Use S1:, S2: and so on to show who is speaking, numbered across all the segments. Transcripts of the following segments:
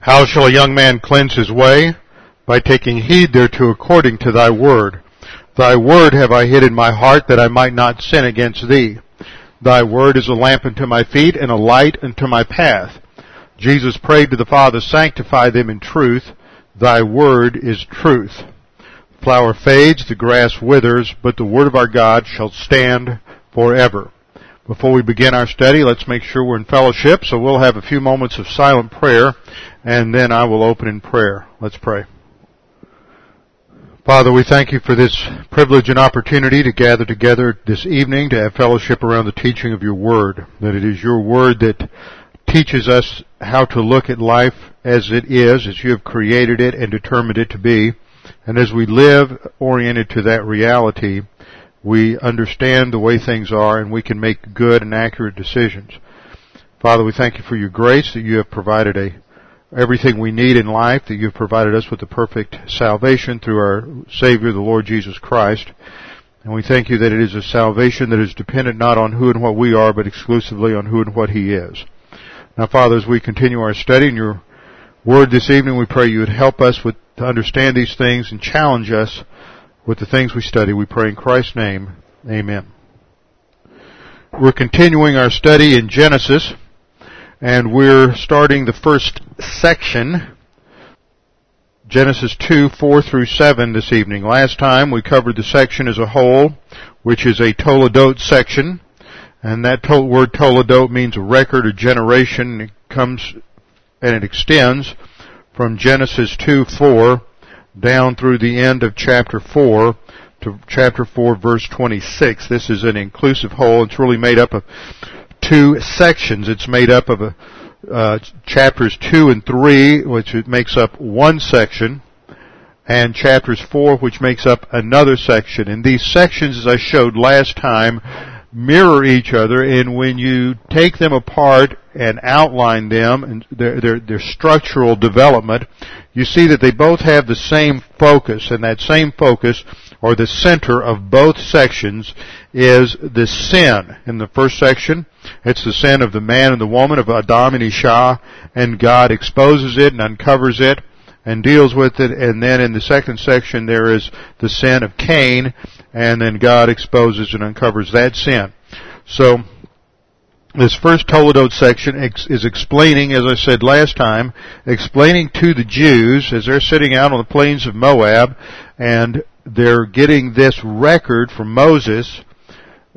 S1: How shall a young man cleanse his way? By taking heed thereto according to thy word. Thy word have I hid in my heart that I might not sin against thee. Thy word is a lamp unto my feet and a light unto my path. Jesus prayed to the Father, sanctify them in truth. Thy word is truth. The flower fades, the grass withers, but the word of our God shall stand forever. Before we begin our study, let's make sure we're in fellowship, so we'll have a few moments of silent prayer, and then I will open in prayer. Let's pray. Father, we thank you for this privilege and opportunity to gather together this evening to have fellowship around the teaching of your word. That it is your word that teaches us how to look at life as it is, as you have created it and determined it to be. And as we live oriented to that reality, we understand the way things are and we can make good and accurate decisions. Father, we thank you for your grace that you have provided a everything we need in life, that you've provided us with the perfect salvation through our Savior, the Lord Jesus Christ. And we thank you that it is a salvation that is dependent not on who and what we are, but exclusively on who and what He is. Now, Father, as we continue our study in your word this evening, we pray you would help us with, to understand these things and challenge us with the things we study. We pray in Christ's name. Amen. We're continuing our study in Genesis and we're starting the first section, Genesis 2, 4 through 7 this evening. Last time we covered the section as a whole, which is a Toledot section, and that word Toledot means a record or generation. It comes and it extends from Genesis 2, 4 down through the end of chapter 4 to chapter 4 verse 26. This is an inclusive whole. It's really made up of two sections. It's made up of a, uh, chapters 2 and 3, which makes up one section, and chapters 4, which makes up another section. And these sections, as I showed last time, mirror each other, and when you take them apart and outline them and their, their, their structural development, you see that they both have the same focus, and that same focus, or the center of both sections, is the sin. In the first section, it's the sin of the man and the woman, of Adam and Isha, and God exposes it and uncovers it and deals with it. And then in the second section there is the sin of Cain, and then God exposes and uncovers that sin. So, this first Toledot section is explaining, as I said last time, explaining to the Jews as they're sitting out on the plains of Moab and they're getting this record from Moses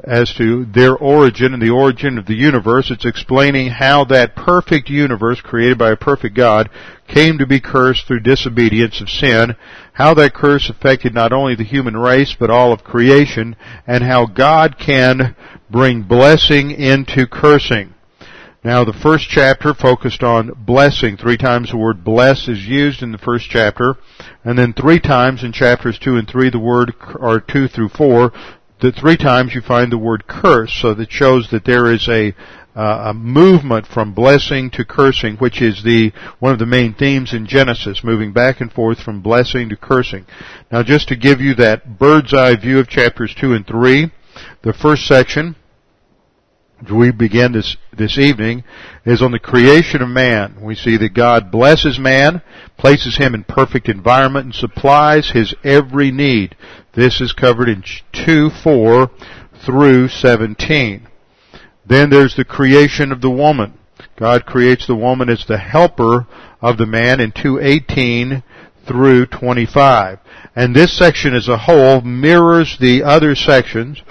S1: as to their origin and the origin of the universe. It's explaining how that perfect universe created by a perfect God came to be cursed through disobedience of sin, how that curse affected not only the human race but all of creation, and how God can bring blessing into cursing. Now the first chapter focused on blessing. Three times the word bless is used in the first chapter. And then three times in chapters two and three the word, or two through four, the three times you find the word curse, so that shows that there is a, uh, a movement from blessing to cursing, which is the one of the main themes in Genesis, moving back and forth from blessing to cursing. Now, just to give you that bird's eye view of chapters two and three, the first section we begin this, this evening is on the creation of man. We see that God blesses man, places him in perfect environment, and supplies his every need. This is covered in 2, 4 through 17. Then there's the creation of the woman. God creates the woman as the helper of the man in 218 through 25. And this section as a whole mirrors the other sections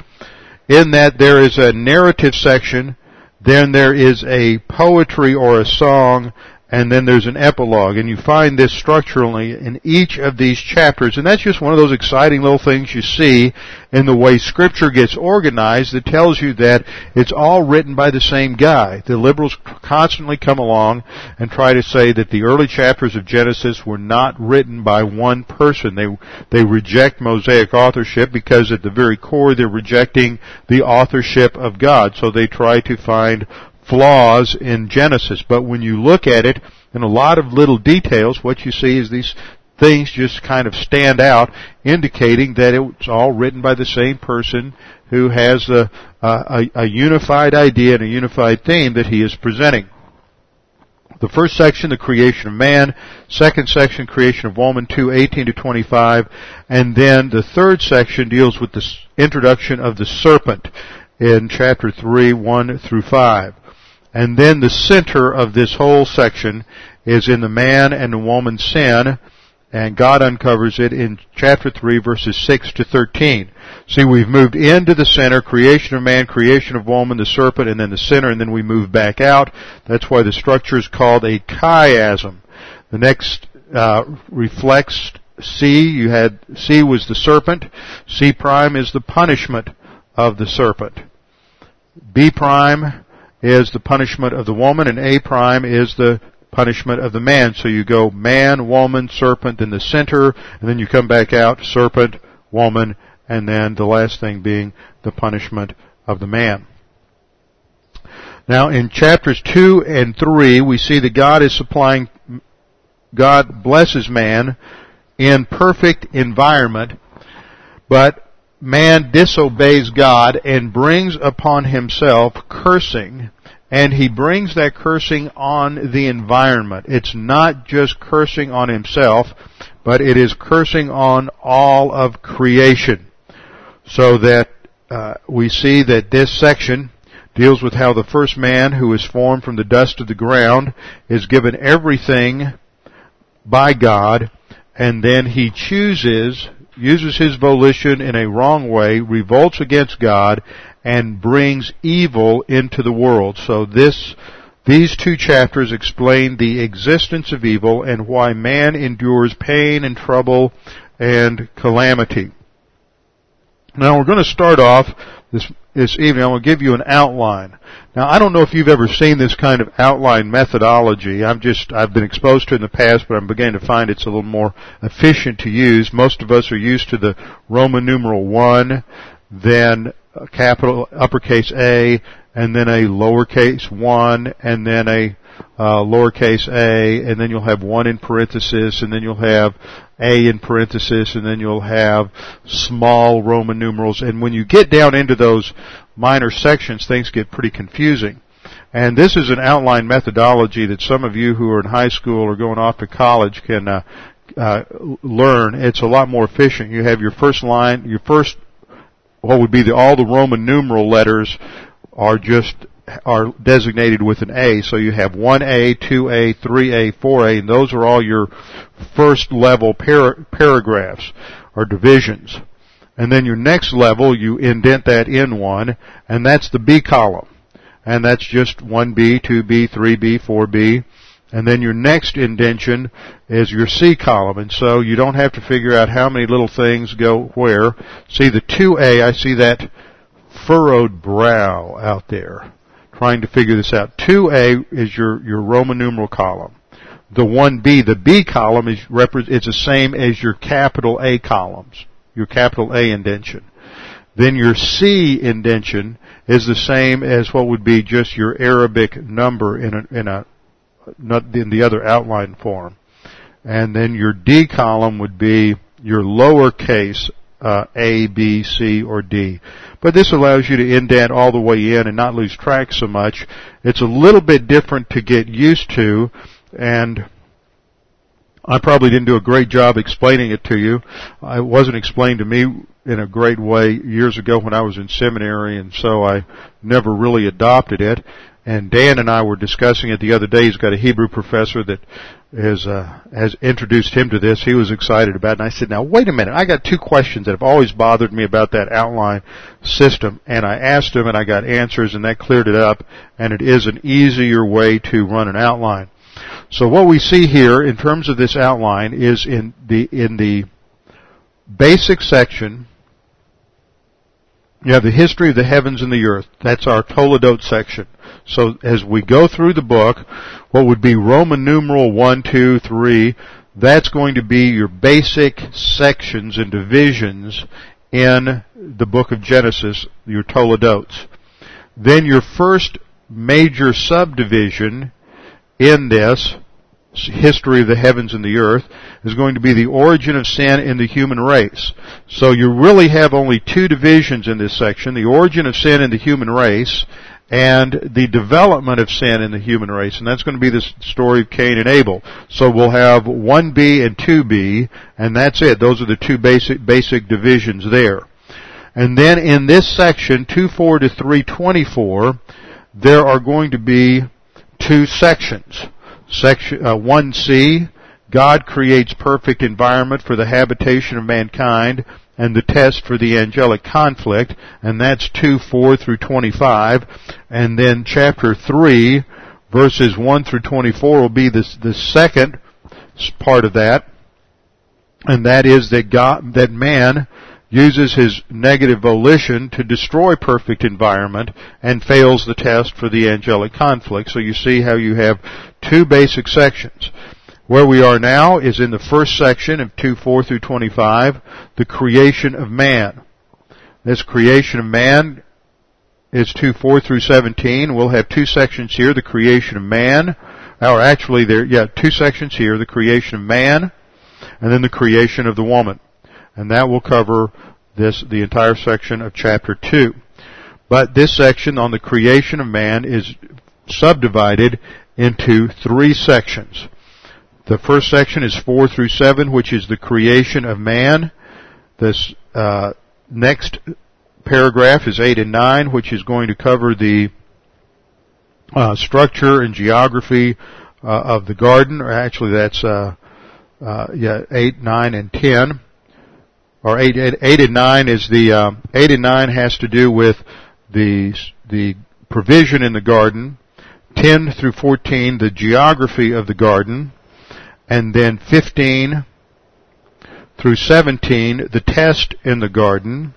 S1: in that there is a narrative section, then there is a poetry or a song, and then there's an epilogue. And you find this structurally in each of these chapters. And that's just one of those exciting little things you see in the way scripture gets organized that tells you that it's all written by the same guy. The liberals constantly come along and try to say that the early chapters of Genesis were not written by one person. They, they reject Mosaic authorship because at the very core they're rejecting the authorship of God. So they try to find flaws in Genesis, but when you look at it in a lot of little details, what you see is these things just kind of stand out, indicating that it's all written by the same person who has a, a, a unified idea and a unified theme that he is presenting. The first section, the creation of man. Second section, creation of woman, 2, 18 to 25. And then the third section deals with the introduction of the serpent in chapter 3, 1 through 5. And then the center of this whole section is in the man and the woman's sin, and God uncovers it in chapter 3 verses 6 to 13. See, we've moved into the center, creation of man, creation of woman, the serpent, and then the center, and then we move back out. That's why the structure is called a chiasm. The next uh, reflects C. You had C was the serpent. C prime is the punishment of the serpent. B prime is the punishment of the woman, and A prime is the punishment of the man. So you go man, woman, serpent in the center, and then you come back out, serpent, woman, and then the last thing being the punishment of the man. Now in chapters 2 and 3, we see that God is supplying, God blesses man in perfect environment, but man disobeys God and brings upon himself cursing and he brings that cursing on the environment. It's not just cursing on himself, but it is cursing on all of creation. So that uh, we see that this section deals with how the first man who is formed from the dust of the ground is given everything by God and then he chooses, uses his volition in a wrong way, revolts against God, and brings evil into the world. So this, these two chapters explain the existence of evil and why man endures pain and trouble and calamity. Now we're going to start off this, this evening. I'm going to give you an outline. Now I don't know if you've ever seen this kind of outline methodology. I'm just, I've been exposed to it in the past, but I'm beginning to find it's a little more efficient to use. Most of us are used to the Roman numeral 1, then capital uppercase A, and then a lowercase one, and then a uh, lowercase a, and then you'll have one in parenthesis, and then you'll have a in parenthesis, and then you'll have small Roman numerals. And when you get down into those minor sections, things get pretty confusing. And this is an outline methodology that some of you who are in high school or going off to college can uh, uh, learn. It's a lot more efficient. You have your first line, your first what would be the, all the Roman numeral letters are just are designated with an A. So you have 1A, 2A, 3A, 4A, and those are all your first level par- paragraphs or divisions. And then your next level, you indent that in one, and that's the B column. And that's just 1B, 2B, 3B, 4B. And then your next indentation is your C column. And so you don't have to figure out how many little things go where. See the 2A, I see that furrowed brow out there. Trying to figure this out. 2A is your, your Roman numeral column. The 1B, the B column is, it's the same as your capital A columns. Your capital A indention. Then your C indention is the same as what would be just your Arabic number in a, in a not in the other outline form. And then your D column would be your lowercase uh, A, B, C, or D. But this allows you to indent all the way in and not lose track so much. It's a little bit different to get used to, and I probably didn't do a great job explaining it to you. It wasn't explained to me in a great way years ago when I was in seminary, and so I never really adopted it. And Dan and I were discussing it the other day. He's got a Hebrew professor that is, uh, has introduced him to this. He was excited about it. And I said, now wait a minute. I got two questions that have always bothered me about that outline system. And I asked him and I got answers and that cleared it up. And it is an easier way to run an outline. So what we see here in terms of this outline is in the, in the basic section, you have the history of the heavens and the earth. That's our Toledot section. So as we go through the book, what would be Roman numeral 1, 2, 3, that's going to be your basic sections and divisions in the book of Genesis, your Toledotes. Then your first major subdivision in this history of the heavens and the earth is going to be the origin of sin in the human race. So you really have only two divisions in this section, the origin of sin in the human race and the development of sin in the human race. And that's going to be the story of Cain and Abel. So we'll have 1b and 2b, and that's it. Those are the two basic, basic divisions there. And then in this section, 2.4 to 3.24, there are going to be two sections. Section uh, 1c, God creates perfect environment for the habitation of mankind and the test for the angelic conflict, and that's 2, 4 through 25. And then chapter 3, verses 1 through 24 will be the, the second part of that, and that is that God, that man uses his negative volition to destroy perfect environment and fails the test for the angelic conflict. So you see how you have two basic sections. Where we are now is in the first section of 2, 4 through 25, the creation of man. This creation of man is 2, 4 through 17. We'll have two sections here, the creation of man, or actually there, yeah, two sections here, the creation of man, and then the creation of the woman and that will cover this, the entire section of chapter 2. But this section on the creation of man is subdivided into three sections. The first section is 4 through 7, which is the creation of man. This uh, next paragraph is 8 and 9, which is going to cover the uh, structure and geography uh, of the garden. Or actually, that's uh, uh, yeah, 8, 9, and 10 or eight, eight, eight and nine is the um, eight and nine has to do with the the provision in the garden. Ten through fourteen, the geography of the garden, and then fifteen through seventeen, the test in the garden,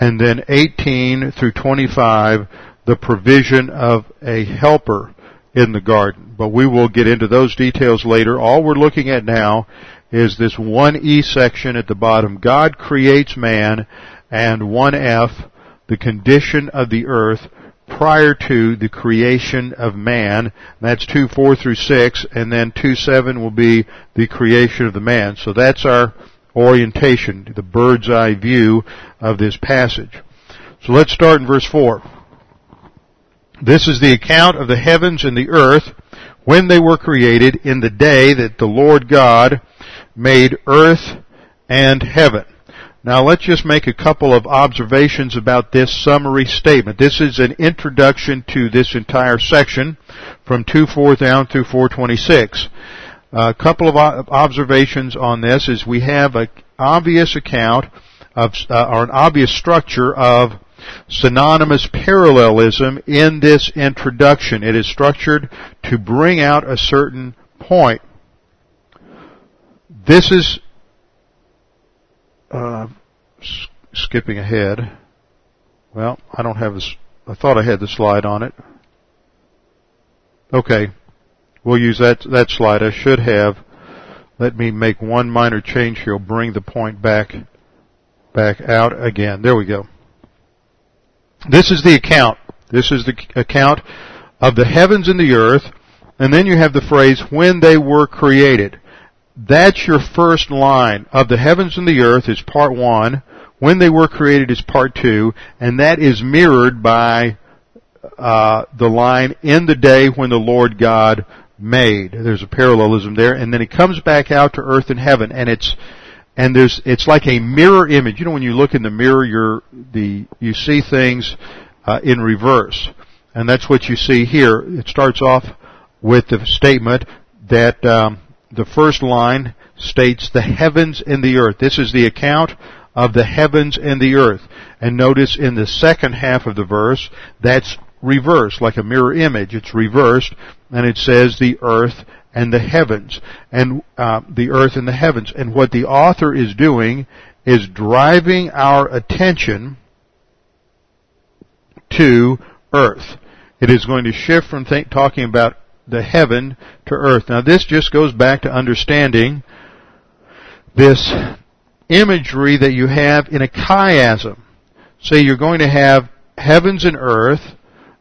S1: and then eighteen through twenty-five, the provision of a helper in the garden. But we will get into those details later. All we're looking at now is this 1E section at the bottom. God creates man and 1F, the condition of the earth prior to the creation of man. That's 2, 4 through 6, and then 2, 7 will be the creation of the man. So that's our orientation, the bird's eye view of this passage. So let's start in verse 4. This is the account of the heavens and the earth when they were created in the day that the Lord God made earth and heaven. Now let's just make a couple of observations about this summary statement. This is an introduction to this entire section from 2.4 down through 426. A couple of observations on this is we have an obvious account of, uh, or an obvious structure of synonymous parallelism in this introduction. It is structured to bring out a certain point. This is uh, skipping ahead. Well, I don't have this. I thought I had the slide on it. Okay, we'll use that that slide. I should have. Let me make one minor change here. I'll bring the point back back out again. There we go. This is the account. This is the account of the heavens and the earth, and then you have the phrase when they were created. That's your first line. Of the heavens and the earth is part one. When they were created is part two. And that is mirrored by uh, the line in the day when the Lord God made. There's a parallelism there. And then it comes back out to earth and heaven. And it's and there's it's like a mirror image. You know when you look in the mirror, you're the you see things uh, in reverse, and that's what you see here. It starts off with the statement that um, the first line states the heavens and the earth. This is the account of the heavens and the earth. And notice in the second half of the verse, that's reversed, like a mirror image. It's reversed, and it says the earth and the heavens, and uh, the earth and the heavens. And what the author is doing is driving our attention to earth. It is going to shift from talking about the heaven to earth. Now this just goes back to understanding this imagery that you have in a chiasm. Say you're going to have heavens and earth,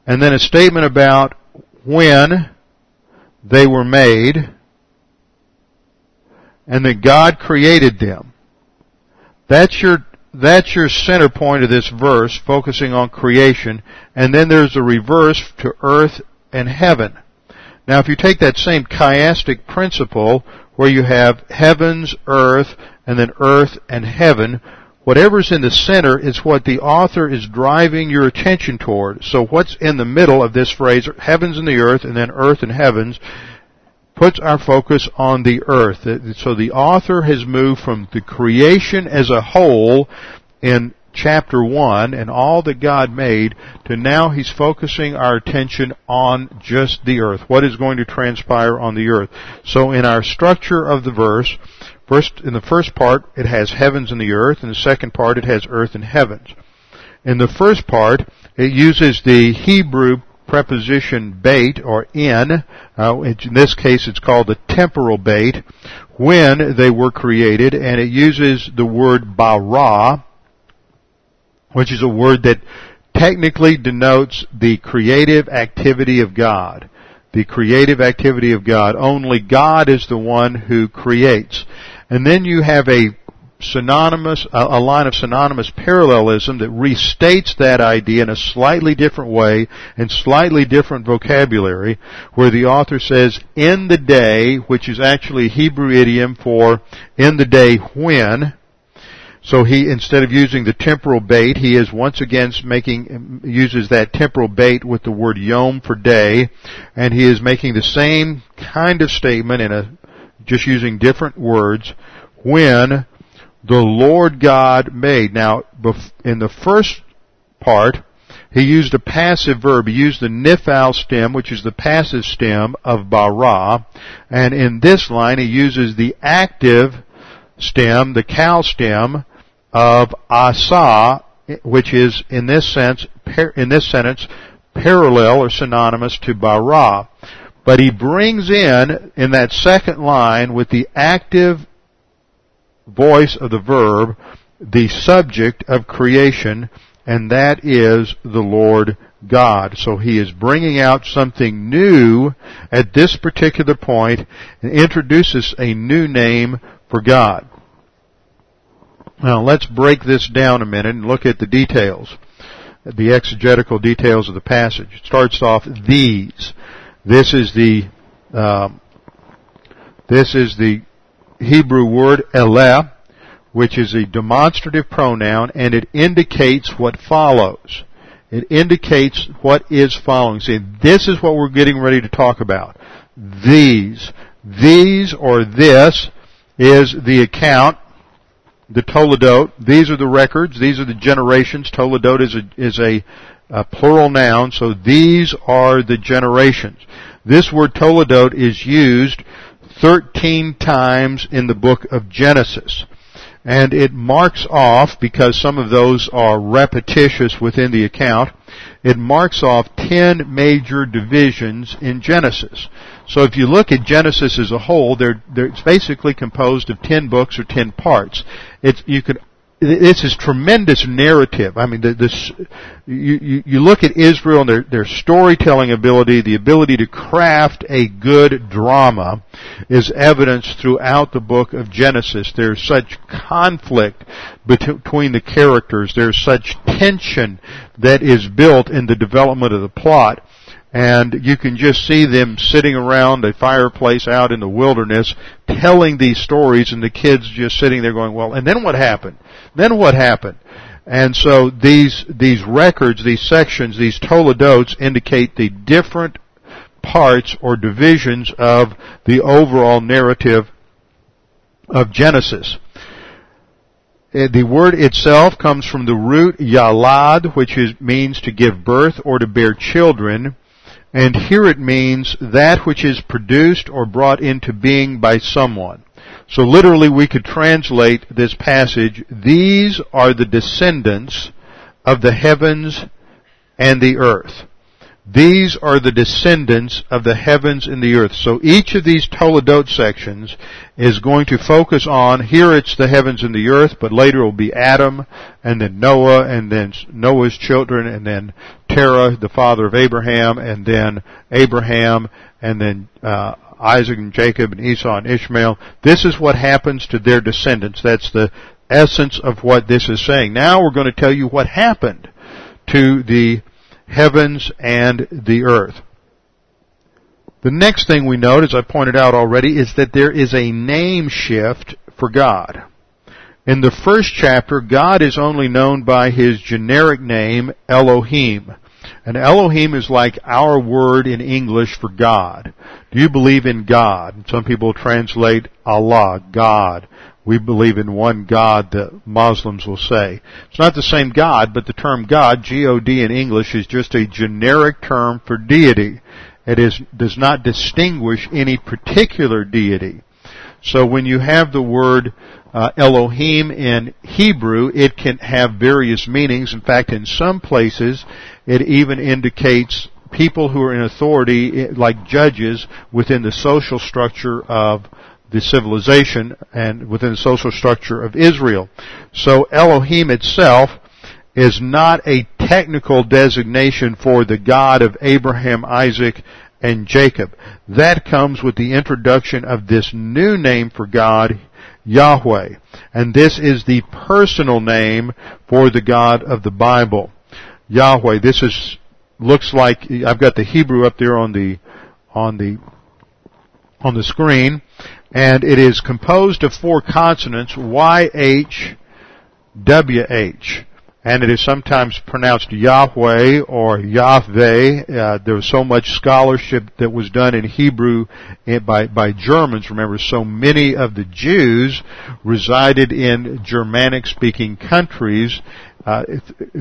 S1: and then a statement about when they were made, and that God created them. That's your, that's your center point of this verse, focusing on creation, and then there's a reverse to earth and heaven. Now if you take that same chiastic principle, where you have heavens, earth, and then earth and heaven, whatever's in the center is what the author is driving your attention toward. So what's in the middle of this phrase, heavens and the earth, and then earth and heavens, puts our focus on the earth. So the author has moved from the creation as a whole in chapter 1 and all that God made to now he's focusing our attention on just the earth. What is going to transpire on the earth. So in our structure of the verse, first, in the first part it has heavens and the earth, in the second part it has earth and heavens. In the first part, it uses the Hebrew preposition bait or in, uh, in this case it's called the temporal bait, when they were created, and it uses the word bara, which is a word that technically denotes the creative activity of God. The creative activity of God. Only God is the one who creates. And then you have a synonymous, a line of synonymous parallelism that restates that idea in a slightly different way and slightly different vocabulary where the author says in the day, which is actually Hebrew idiom for in the day when, so he, instead of using the temporal bait, he is once again making, uses that temporal bait with the word yom for day, and he is making the same kind of statement in a, just using different words, when the Lord God made. Now, in the first part, he used a passive verb. He used the nifal stem, which is the passive stem of bara. And in this line, he uses the active stem, the kal stem of asa, which is in this sense, in this sentence, parallel or synonymous to bara. But he brings in, in that second line, with the active voice of the verb the subject of creation, and that is the Lord God. So he is bringing out something new at this particular point and introduces a new name for God. Now let's break this down a minute and look at the details, the exegetical details of the passage. It starts off these. This is the um, this is the Hebrew word eleh, which is a demonstrative pronoun, and it indicates what follows. It indicates what is following. See, this is what we're getting ready to talk about. These. These or this is the account, the Toledot. These are the records. These are the generations. Toledot is a, is a, a plural noun, so these are the generations. This word Toledot is used 13 times in the book of Genesis. And it marks off, because some of those are repetitious within the account, it marks off 10 major divisions in Genesis. So if you look at Genesis as a whole, they're, they're, it's basically composed of 10 books or 10 parts. It's, you could this is tremendous narrative. I mean, this you, you, you look at Israel and their their storytelling ability, the ability to craft a good drama, is evidenced throughout the book of Genesis. There's such conflict between the characters. There's such tension that is built in the development of the plot and you can just see them sitting around a fireplace out in the wilderness telling these stories and the kids just sitting there going, well, and then what happened? Then what happened? And so these, these records, these sections, these toledotes indicate the different parts or divisions of the overall narrative of Genesis. Uh, the word itself comes from the root yalad, which is, means to give birth or to bear children. And here it means that which is produced or brought into being by someone. So literally we could translate this passage, these are the descendants of the heavens and the earth. These are the descendants of the heavens and the earth. So each of these Toledot sections is going to focus on, here it's the heavens and the earth, but later it will be Adam, and then Noah, and then Noah's children, and then Terah, the father of Abraham, and then Abraham, and then uh, Isaac and Jacob and Esau and Ishmael. This is what happens to their descendants. That's the essence of what this is saying. Now we're going to tell you what happened to the heavens and the earth. The next thing we note, as I pointed out already, is that there is a name shift for God. In the first chapter, God is only known by his generic name, Elohim. And Elohim is like our word in English for God. Do you believe in God? Some people translate Allah, God. We believe in one God, that Muslims will say. It's not the same God, but the term God, G-O-D in English, is just a generic term for deity. It is, does not distinguish any particular deity. So when you have the word uh, Elohim in Hebrew, it can have various meanings. In fact, in some places, it even indicates people who are in authority, eh, like judges, within the social structure of the civilization and within the social structure of Israel. So Elohim itself is not a technical designation for the God of Abraham, Isaac, and Jacob. That comes with the introduction of this new name for God, Yahweh. And this is the personal name for the God of the Bible. Yahweh. This is, looks like, I've got the Hebrew up there on the, on the, on the screen, and it is composed of four consonants, Y-H, W-H and it is sometimes pronounced Yahweh or Yahweh. Uh, there was so much scholarship that was done in Hebrew by by Germans. Remember, so many of the Jews resided in Germanic-speaking countries. Uh,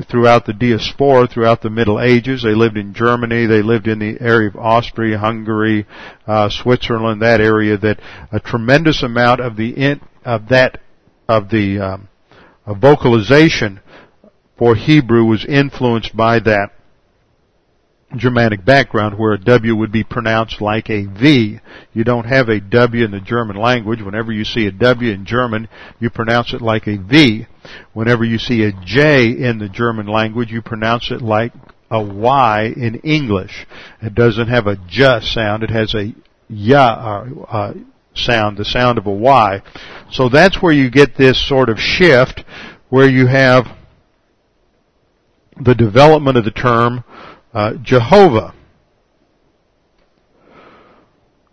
S1: throughout the diaspora, throughout the Middle Ages, they lived in Germany. They lived in the area of Austria, Hungary, uh, Switzerland, that area. That a tremendous amount of the in, of that of the um, vocalization for Hebrew was influenced by that Germanic background where a W would be pronounced like a V. You don't have a W in the German language. Whenever you see a W in German, you pronounce it like a V. Whenever you see a J in the German language, you pronounce it like a Y in English. It doesn't have a J sound. It has a Ya uh, uh, sound, the sound of a Y. So that's where you get this sort of shift where you have the development of the term uh, Jehovah.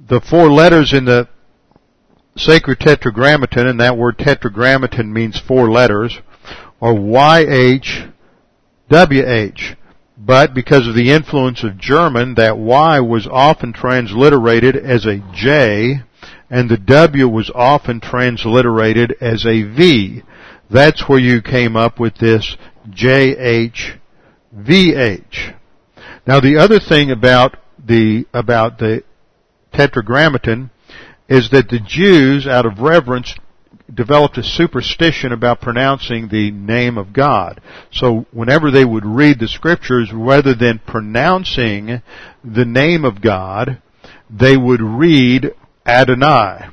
S1: The four letters in the sacred tetragrammaton, and that word tetragrammaton means four letters, are YHWH. But because of the influence of German, that Y was often transliterated as a J, and the W was often transliterated as a V. That's where you came up with this JHVH. Now the other thing about the, about the tetragrammaton is that the Jews, out of reverence, developed a superstition about pronouncing the name of God. So whenever they would read the scriptures, rather than pronouncing the name of God, they would read Adonai.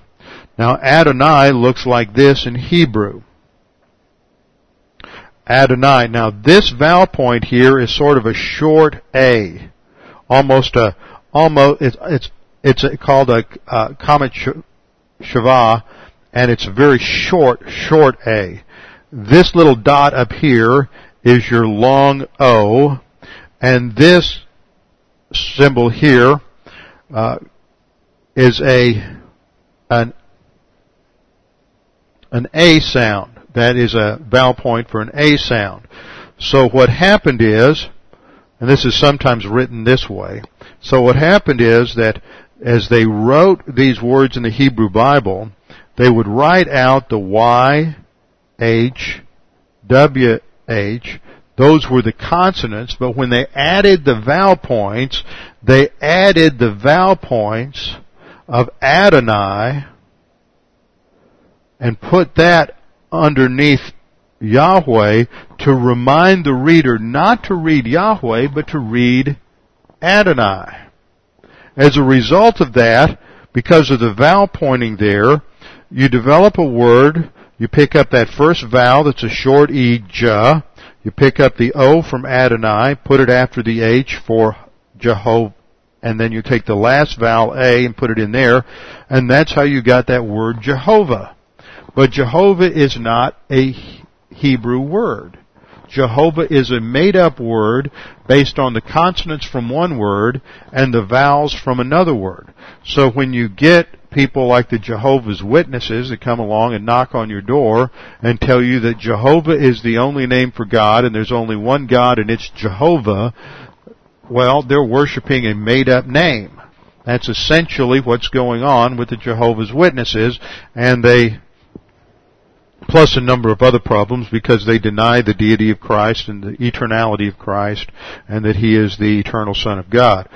S1: Now Adonai looks like this in Hebrew. Adonai. Now this vowel point here is sort of a short A. Almost a, almost, it's, it's, it's called a, Kamat Shava, and it's a very short, short A. This little dot up here is your long O, and this symbol here uh, is a an an A sound. That is a vowel point for an A sound. So what happened is, and this is sometimes written this way, so what happened is that as they wrote these words in the Hebrew Bible, they would write out the Y, H, W, H, those were the consonants, but when they added the vowel points, they added the vowel points of Adonai and put that underneath Yahweh to remind the reader not to read Yahweh, but to read Adonai. As a result of that, because of the vowel pointing there, you develop a word, you pick up that first vowel that's a short E, Jah, you pick up the O from Adonai, put it after the H for Jehovah, and then you take the last vowel A and put it in there, and that's how you got that word Jehovah. But Jehovah is not a Hebrew word. Jehovah is a made up word based on the consonants from one word and the vowels from another word. So when you get people like the Jehovah's Witnesses that come along and knock on your door and tell you that Jehovah is the only name for God and there's only one God and it's Jehovah, well, they're worshiping a made up name. That's essentially what's going on with the Jehovah's Witnesses and they plus a number of other problems because they deny the deity of Christ and the eternality of Christ and that He is the eternal Son of God.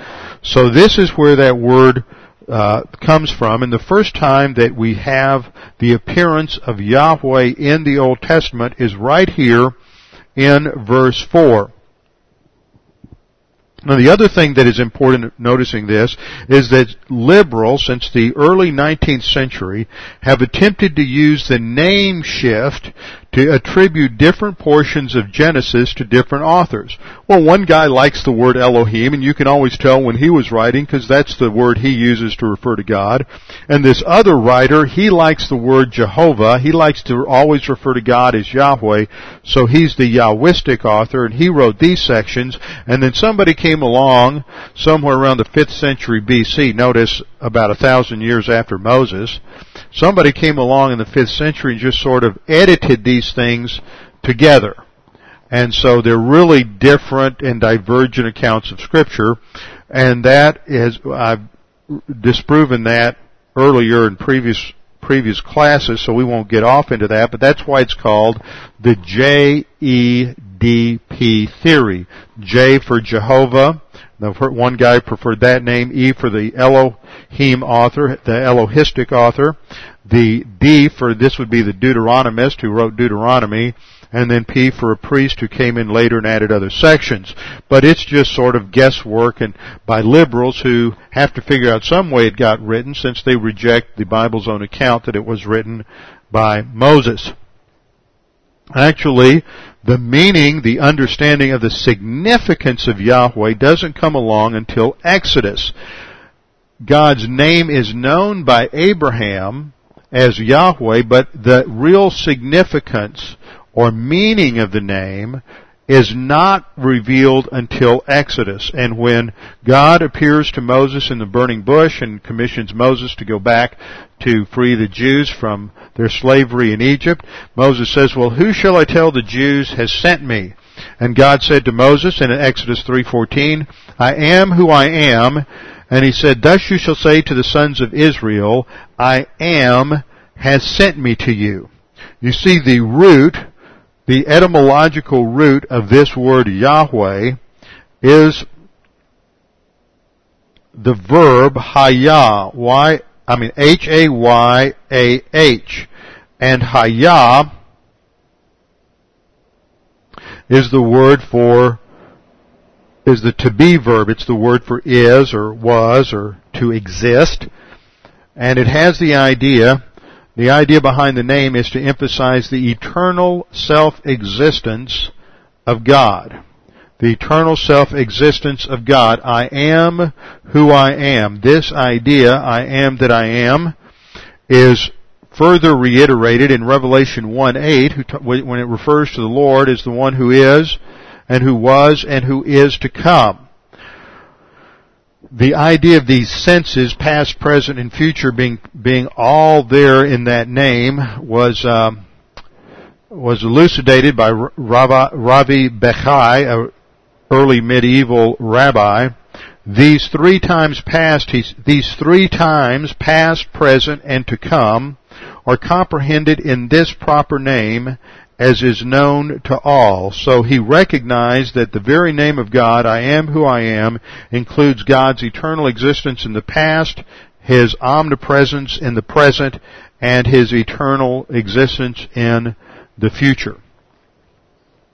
S1: So this is where that word uh, comes from, and the first time that we have the appearance of Yahweh in the Old Testament is right here in verse 4. Now the other thing that is important noticing this is that liberals since the early 19th century have attempted to use the name shift to attribute different portions of Genesis to different authors. Well, one guy likes the word Elohim, and you can always tell when he was writing because that's the word he uses to refer to God. And this other writer, he likes the word Jehovah. He likes to always refer to God as Yahweh, so he's the Yahwistic author, and he wrote these sections. And then somebody came along somewhere around the 5th century BC, notice about a thousand years after Moses, somebody came along in the 5th century and just sort of edited these things together. And so they're really different and divergent accounts of scripture. And that is, I've disproven that earlier in previous previous classes, so we won't get off into that, but that's why it's called the JEDP theory. J for Jehovah, the one guy preferred that name, E for the Elohim author, the Elohistic author, the D for this would be the Deuteronomist who wrote Deuteronomy, and then P for a priest who came in later and added other sections. But it's just sort of guesswork and by liberals who have to figure out some way it got written since they reject the Bible's own account that it was written by Moses. Actually, the meaning, the understanding of the significance of Yahweh doesn't come along until Exodus. God's name is known by Abraham as Yahweh, but the real significance or meaning of the name is not revealed until Exodus. And when God appears to Moses in the burning bush and commissions Moses to go back to free the Jews from their slavery in Egypt, Moses says, well, who shall I tell the Jews has sent me? And God said to Moses in Exodus 3:14, I am who I am, and he said, Thus you shall say to the sons of Israel, I am has sent me to you. You see the root the etymological root of this word Yahweh is the verb hayah, y, I mean H-A-Y-A-H. And hayah is the word for, is the to be verb. It's the word for is or was or to exist. And it has the idea the idea behind the name is to emphasize the eternal self-existence of God. The eternal self-existence of God. I am who I am. This idea, I am that I am, is further reiterated in Revelation 1-8 when it refers to the Lord as the one who is and who was and who is to come the idea of these senses, past, present, and future, being being all there in that name, was um, was elucidated by Rabbi Bechai, a early medieval rabbi. These three times past, these three times past, present, and to come, are comprehended in this proper name as is known to all. So he recognized that the very name of God, I am who I am, includes God's eternal existence in the past, His omnipresence in the present, and His eternal existence in the future.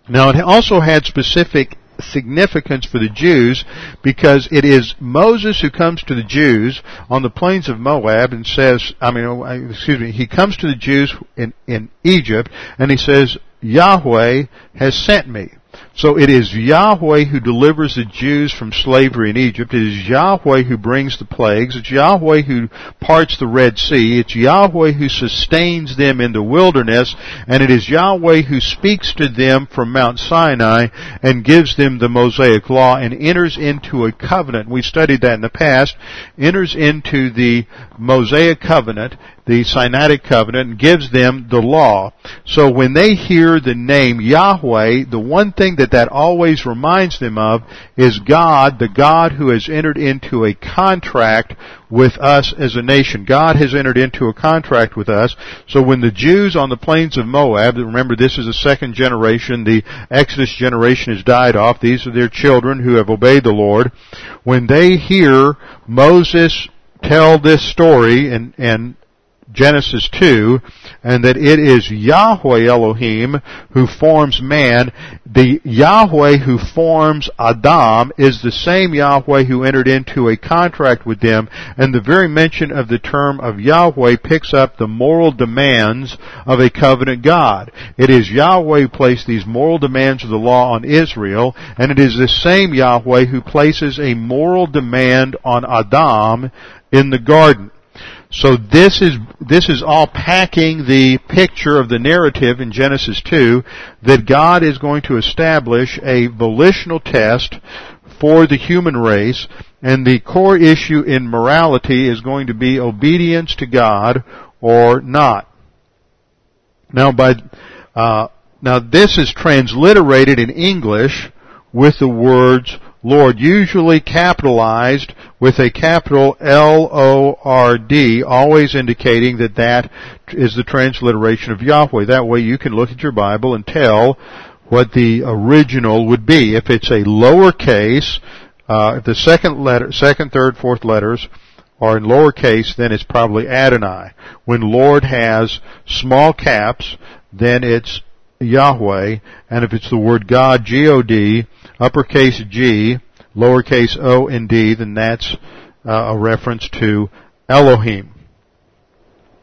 S1: Now it also had specific significance for the Jews because it is Moses who comes to the Jews on the plains of Moab and says, I mean, oh, excuse me, he comes to the Jews in, in Egypt and he says, Yahweh has sent me. So it is Yahweh who delivers the Jews from slavery in Egypt. It is Yahweh who brings the plagues. It's Yahweh who parts the Red Sea. It's Yahweh who sustains them in the wilderness. And it is Yahweh who speaks to them from Mount Sinai and gives them the Mosaic Law and enters into a covenant. We studied that in the past. Enters into the Mosaic covenant the Sinaitic covenant and gives them the law. So when they hear the name Yahweh, the one thing that that always reminds them of is God, the God who has entered into a contract with us as a nation. God has entered into a contract with us. So when the Jews on the plains of Moab, remember this is the second generation, the Exodus generation has died off, these are their children who have obeyed the Lord. When they hear Moses tell this story and, and Genesis 2, and that it is Yahweh Elohim who forms man. The Yahweh who forms Adam is the same Yahweh who entered into a contract with them, and the very mention of the term of Yahweh picks up the moral demands of a covenant God. It is Yahweh who placed these moral demands of the law on Israel, and it is the same Yahweh who places a moral demand on Adam in the garden. So this is, this is all packing the picture of the narrative in Genesis 2 that God is going to establish a volitional test for the human race and the core issue in morality is going to be obedience to God or not. Now by, uh, now this is transliterated in English with the words Lord, usually capitalized with a capital L-O-R-D, always indicating that that is the transliteration of Yahweh. That way you can look at your Bible and tell what the original would be. If it's a lowercase, uh, if the second letter, second, third, fourth letters are in lowercase, then it's probably Adonai. When Lord has small caps, then it's Yahweh, and if it's the word God, G-O-D, uppercase G, lowercase o and d, then that's uh, a reference to Elohim.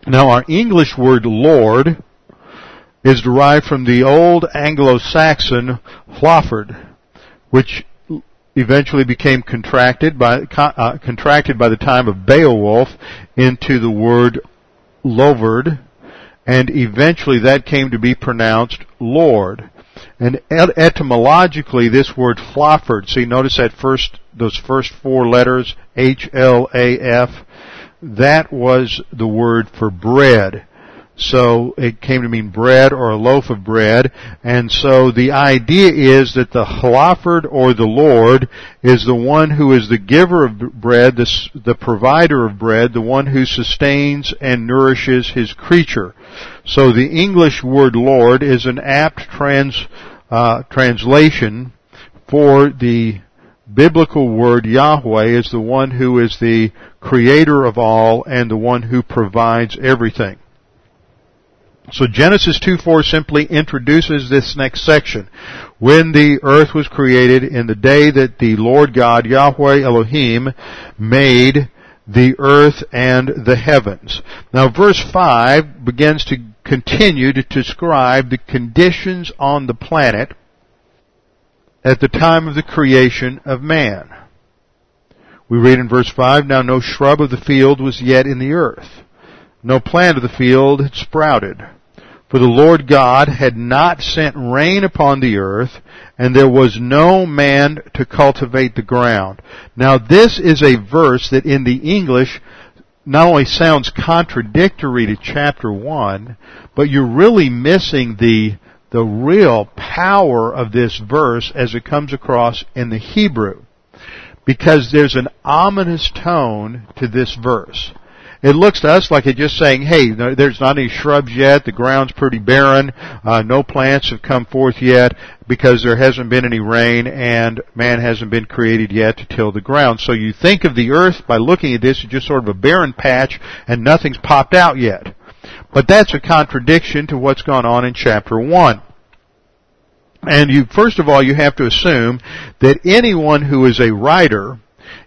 S1: Now our English word Lord is derived from the old Anglo-Saxon Hlaford, which eventually became contracted by, uh, contracted by the time of Beowulf into the word Lovord, and eventually that came to be pronounced Lord. And etymologically, this word Hlaford, see, notice that first, those first four letters, H-L-A-F, that was the word for bread. So it came to mean bread or a loaf of bread. And so the idea is that the Hlaford or the Lord is the one who is the giver of bread, the, the provider of bread, the one who sustains and nourishes his creature. So the English word Lord is an apt trans, uh, translation for the biblical word Yahweh is the one who is the creator of all and the one who provides everything. So Genesis 2:4 simply introduces this next section. When the earth was created in the day that the Lord God, Yahweh Elohim, made the earth and the heavens. Now verse 5 begins to continue to describe the conditions on the planet at the time of the creation of man. We read in verse 5, Now no shrub of the field was yet in the earth. No plant of the field had sprouted. For the Lord God had not sent rain upon the earth, and there was no man to cultivate the ground. Now this is a verse that in the English not only sounds contradictory to chapter 1, but you're really missing the, the real power of this verse as it comes across in the Hebrew. Because there's an ominous tone to this verse. It looks to us like it's just saying, hey, there's not any shrubs yet, the ground's pretty barren, uh, no plants have come forth yet because there hasn't been any rain and man hasn't been created yet to till the ground. So you think of the earth by looking at this as just sort of a barren patch and nothing's popped out yet. But that's a contradiction to what's gone on in chapter 1. And you, first of all, you have to assume that anyone who is a writer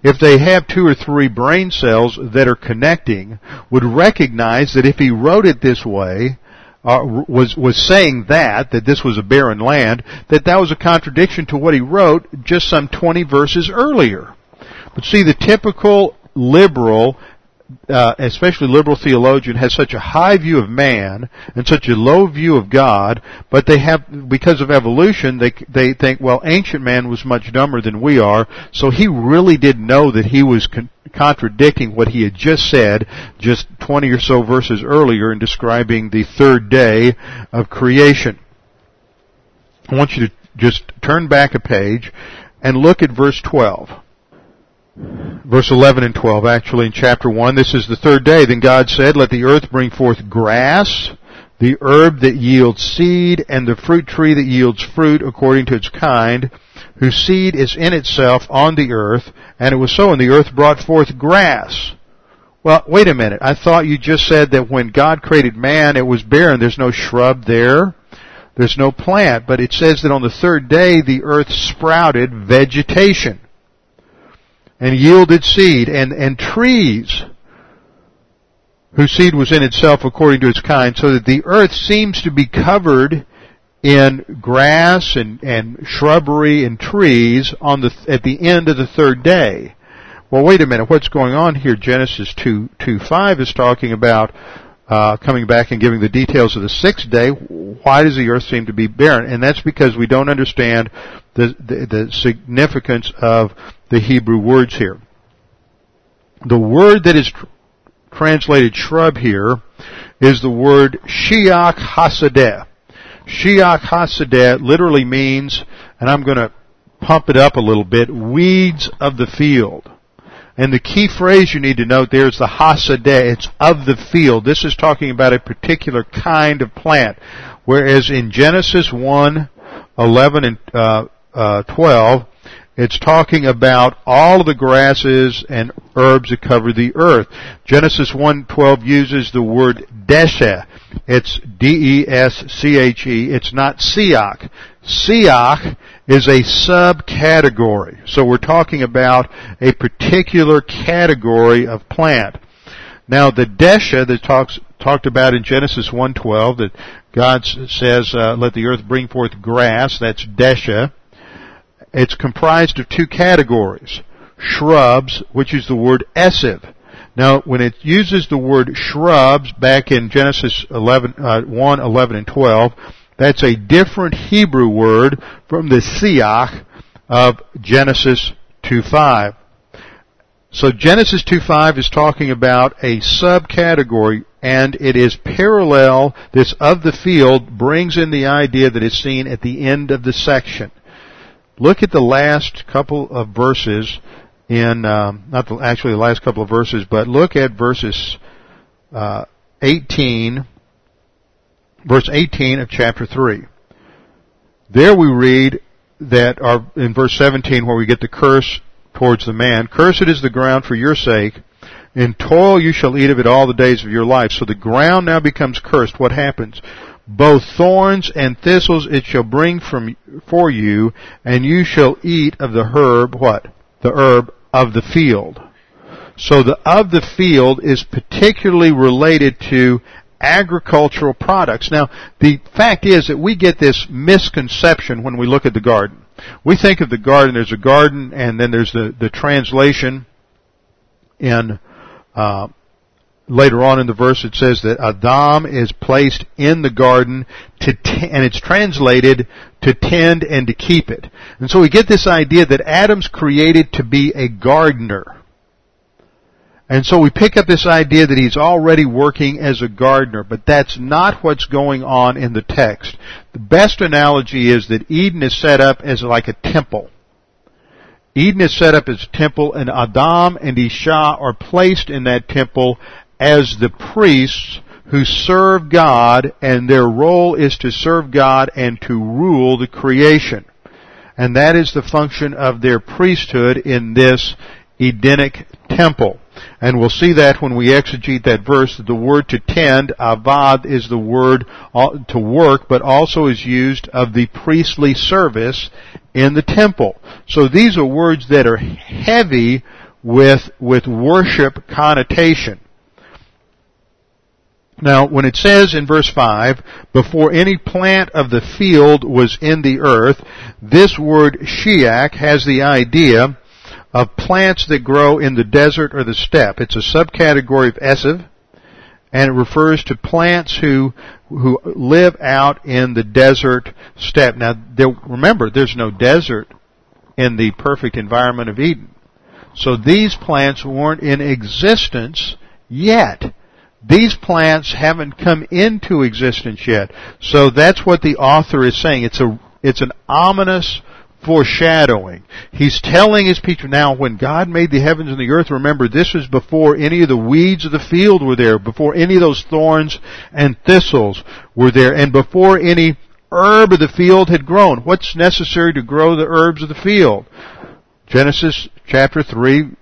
S1: if they have two or three brain cells that are connecting, would recognize that if he wrote it this way, uh, was was saying that that this was a barren land, that that was a contradiction to what he wrote just some 20 verses earlier. But see, the typical liberal uh, especially liberal theologian, has such a high view of man and such a low view of God, but they have, because of evolution, they, they think, well, ancient man was much dumber than we are, so he really didn't know that he was con- contradicting what he had just said just 20 or so verses earlier in describing the third day of creation. I want you to just turn back a page and look at verse 12 verse 11 and 12 actually in chapter 1. This is the third day. Then God said, let the earth bring forth grass, the herb that yields seed, and the fruit tree that yields fruit according to its kind, whose seed is in itself on the earth. And it was so, and the earth brought forth grass. Well, wait a minute. I thought you just said that when God created man, it was barren. There's no shrub there. There's no plant. But it says that on the third day, the earth sprouted vegetation and yielded seed, and, and trees whose seed was in itself according to its kind, so that the earth seems to be covered in grass and, and shrubbery and trees on the, at the end of the third day. Well, wait a minute. What's going on here? Genesis 2, 2 5 is talking about uh, coming back and giving the details of the sixth day. Why does the earth seem to be barren? And that's because we don't understand the, the, the significance of the Hebrew words here. The word that is tr- translated shrub here is the word shiach hasadeh. Shiach hasadeh literally means, and I'm going to pump it up a little bit, weeds of the field. And the key phrase you need to note there is the hasadeh. It's of the field. This is talking about a particular kind of plant. Whereas in Genesis 1, 11 and uh, uh, 12, it's talking about all of the grasses and herbs that cover the earth. Genesis 1:12 uses the word deshe. It's D-E-S-C-H-E. It's not siach. Siach is a subcategory. So we're talking about a particular category of plant. Now the desha that talks talked about in Genesis 1:12 that God says, uh, "Let the earth bring forth grass." That's desha. It's comprised of two categories. Shrubs, which is the word esiv. Now, when it uses the word shrubs back in Genesis 11, uh, 1, 11, and 12, that's a different Hebrew word from the siach of Genesis 2.5. So Genesis 2.5 is talking about a subcategory and it is parallel, this of the field brings in the idea that is seen at the end of the section. Look at the last couple of verses in, um, not the, actually the last couple of verses, but look at verses uh, 18, verse 18 of chapter 3. There we read that, in verse 17 where we get the curse towards the man, Cursed is the ground for your sake, in toil you shall eat of it all the days of your life. So the ground now becomes cursed. What happens? Both thorns and thistles it shall bring from for you, and you shall eat of the herb what? The herb of the field. So the of the field is particularly related to agricultural products. Now, the fact is that we get this misconception when we look at the garden. We think of the garden, there's a garden, and then there's the, the translation in uh, later on in the verse it says that Adam is placed in the garden to t- and it's translated to tend and to keep it. And so we get this idea that Adam's created to be a gardener. And so we pick up this idea that he's already working as a gardener, but that's not what's going on in the text. The best analogy is that Eden is set up as like a temple. Eden is set up as a temple and Adam and Isha are placed in that temple as the priests who serve God and their role is to serve God and to rule the creation. And that is the function of their priesthood in this Edenic temple. And we'll see that when we exegete that verse, that the word to tend, avad, is the word to work, but also is used of the priestly service in the temple. So these are words that are heavy with, with worship connotation. Now, when it says in verse 5, before any plant of the field was in the earth, this word shiak has the idea of plants that grow in the desert or the steppe. It's a subcategory of esav, and it refers to plants who who live out in the desert steppe. Now, there, remember, there's no desert in the perfect environment of Eden. So these plants weren't in existence yet. These plants haven't come into existence yet. So that's what the author is saying. It's a, it's an ominous foreshadowing. He's telling his people now when God made the heavens and the earth, remember this was before any of the weeds of the field were there, before any of those thorns and thistles were there, and before any herb of the field had grown. What's necessary to grow the herbs of the field? Genesis chapter 3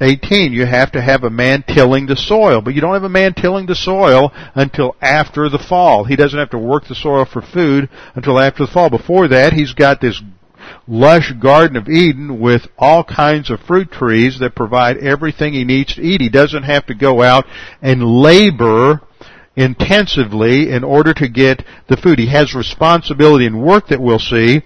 S1: 18, you have to have a man tilling the soil. But you don't have a man tilling the soil until after the fall. He doesn't have to work the soil for food until after the fall. Before that, he's got this lush Garden of Eden with all kinds of fruit trees that provide everything he needs to eat. He doesn't have to go out and labor intensively in order to get the food. He has responsibility and work that we'll see,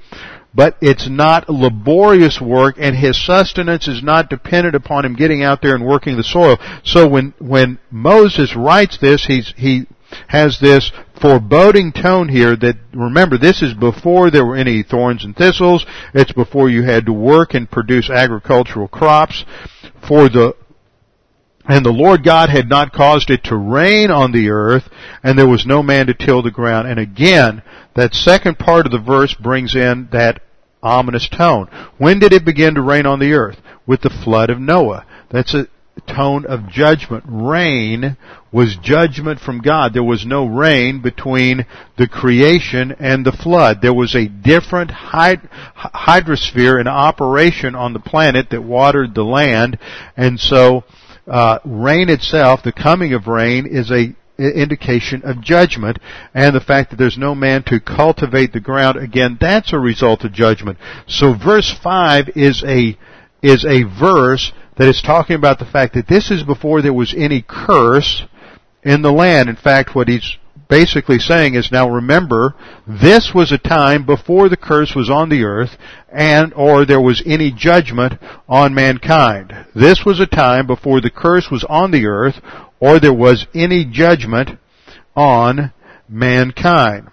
S1: but it's not laborious work and his sustenance is not dependent upon him getting out there and working the soil. So when, when Moses writes this, he's, he has this foreboding tone here that, remember, this is before there were any thorns and thistles. It's before you had to work and produce agricultural crops. For the and the Lord God had not caused it to rain on the earth, and there was no man to till the ground. And again, that second part of the verse brings in that ominous tone. When did it begin to rain on the earth? With the flood of Noah. That's a tone of judgment. Rain was judgment from God. There was no rain between the creation and the flood. There was a different hyd- hydrosphere in operation on the planet that watered the land, and so uh, rain itself, the coming of rain, is a indication of judgment and the fact that there's no man to cultivate the ground again that's a result of judgment. So verse 5 is a is a verse that is talking about the fact that this is before there was any curse in the land. In fact what he's basically saying is now remember this was a time before the curse was on the earth and or there was any judgment on mankind this was a time before the curse was on the earth or there was any judgment on mankind.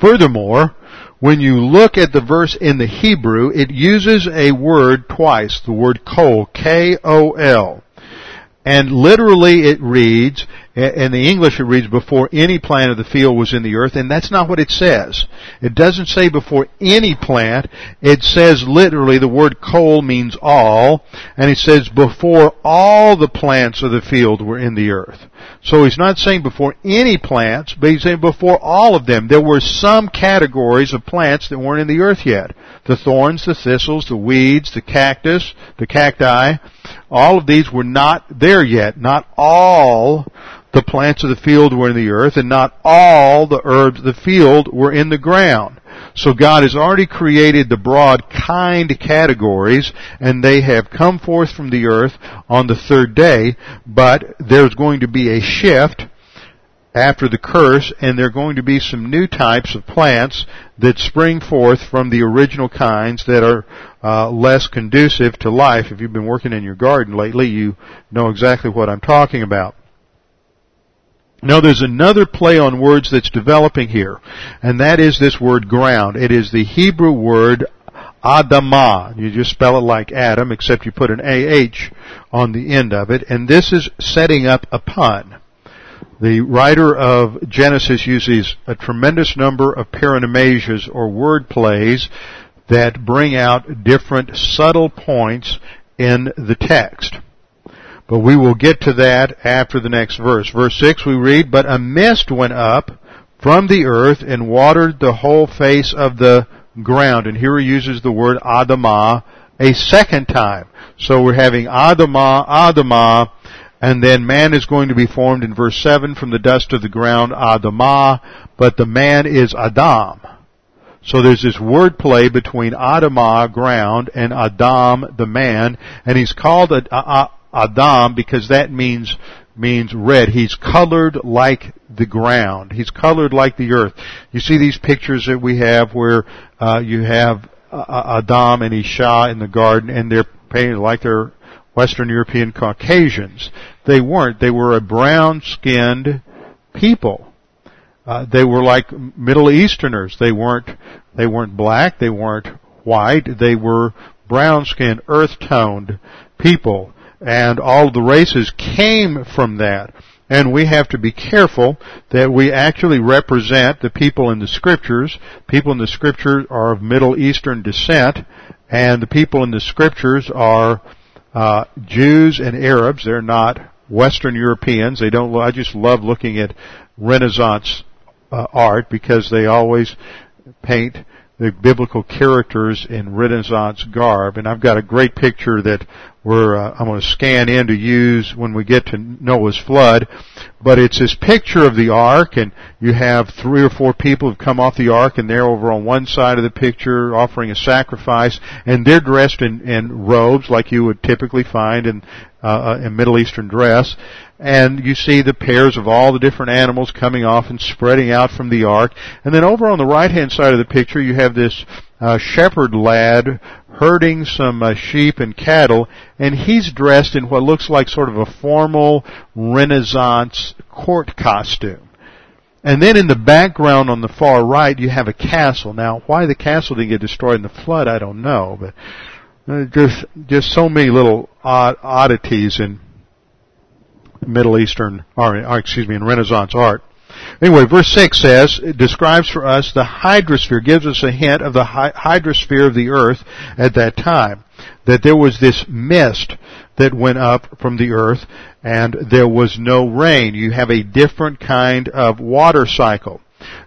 S1: Furthermore, when you look at the verse in the Hebrew, it uses a word twice, the word kol, K-O-L. And literally it reads, in the English it reads before any plant of the field was in the earth, and that's not what it says. It doesn't say before any plant, it says literally the word kol means all, and it says before all the plants of the field were in the earth. So he's not saying before any plants, but he's saying before all of them. There were some categories of plants that weren't in the earth yet. The thorns, the thistles, the weeds, the cactus, the cacti, all of these were not there yet. Not all the plants of the field were in the earth, and not all the herbs of the field were in the ground. So God has already created the broad kind categories, and they have come forth from the earth on the third day, but there's going to be a shift after the curse, and there are going to be some new types of plants that spring forth from the original kinds that are uh, less conducive to life. If you've been working in your garden lately, you know exactly what I'm talking about. Now there's another play on words that's developing here, and that is this word ground. It is the Hebrew word Adamah. You just spell it like Adam, except you put an AH on the end of it, and this is setting up a pun. The writer of Genesis uses a tremendous number of paronomasias or word plays that bring out different subtle points in the text. But we will get to that after the next verse. Verse 6 we read, But a mist went up from the earth and watered the whole face of the ground. And here he uses the word Adamah a second time. So we're having Adamah, Adamah, and then man is going to be formed in verse 7 from the dust of the ground, Adamah, but the man is Adam. So there's this word play between Adamah, ground, and Adam, the man, and he's called Adam because that means means red. He's colored like the ground. He's colored like the earth. You see these pictures that we have where uh, you have uh, Adam and Isha in the garden, and they're painted like they're Western European Caucasians. They weren't. They were a brown-skinned people. Uh, they were like Middle Easterners. They weren't. They weren't black. They weren't white. They were brown-skinned, earth-toned people, and all the races came from that. And we have to be careful that we actually represent the people in the scriptures. People in the scriptures are of Middle Eastern descent, and the people in the scriptures are uh, Jews and Arabs. They're not Western Europeans. They don't. I just love looking at Renaissance uh, art because they always paint the biblical characters in Renaissance garb. And I've got a great picture that we're, uh, I'm going to scan in to use when we get to Noah's flood. But it's this picture of the ark and you have three or four people who've come off the ark and they're over on one side of the picture offering a sacrifice and they're dressed in, in robes like you would typically find in, uh, uh in Middle Eastern dress and you see the pairs of all the different animals coming off and spreading out from the ark. And then over on the right hand side of the picture, you have this uh, shepherd lad herding some uh, sheep and cattle, and he's dressed in what looks like sort of a formal Renaissance court costume. And then in the background on the far right, you have a castle. Now, why the castle didn't get destroyed in the flood, I don't know, but uh, just just so many little odd, oddities in Middle Eastern, or, or excuse me, in Renaissance art. Anyway, verse 6 says, it describes for us the hydrosphere, gives us a hint of the hydrosphere of the earth at that time. That there was this mist that went up from the earth and there was no rain. You have a different kind of water cycle.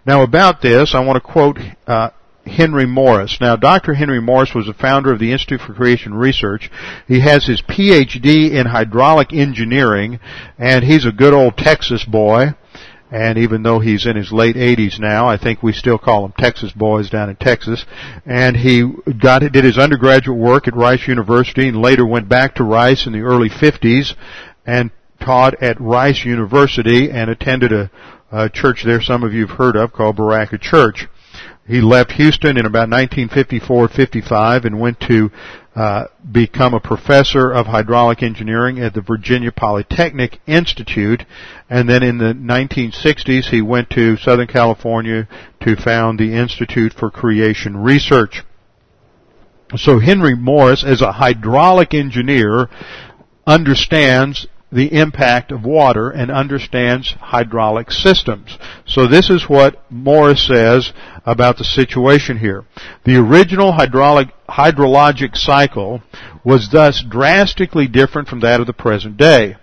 S1: Now about this, I want to quote uh, Henry Morris. Now, Dr. Henry Morris was the founder of the Institute for Creation Research. He has his PhD in hydraulic engineering, and he's a good old Texas boy. And even though he's in his late 80s now, I think we still call him Texas boys down in Texas. And he got did his undergraduate work at Rice University, and later went back to Rice in the early 50s, and taught at Rice University and attended a, a church there some of you have heard of called Berachah Church. He left Houston in about 1954-55 and went to uh, become a professor of hydraulic engineering at the Virginia Polytechnic Institute. And then in the 1960s, he went to Southern California to found the Institute for Creation Research. So Henry Morris, as a hydraulic engineer, understands the impact of water and understands hydraulic systems. So this is what Morris says about the situation here. The original hydraulic, hydrologic cycle was thus drastically different from that of the present day.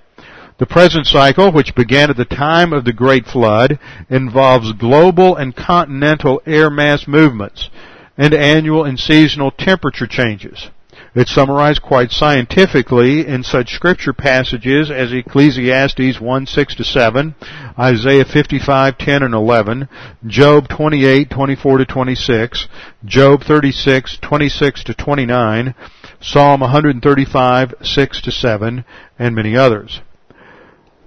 S1: The present cycle, which began at the time of the Great Flood, involves global and continental air mass movements and annual and seasonal temperature changes. It's summarized quite scientifically in such scripture passages as Ecclesiastes 1, 6 to 7, Isaiah 55, 10 and 11, Job 28, 24 to 26, Job 36, 26 to 29, Psalm 135, 6 to 7, and many others.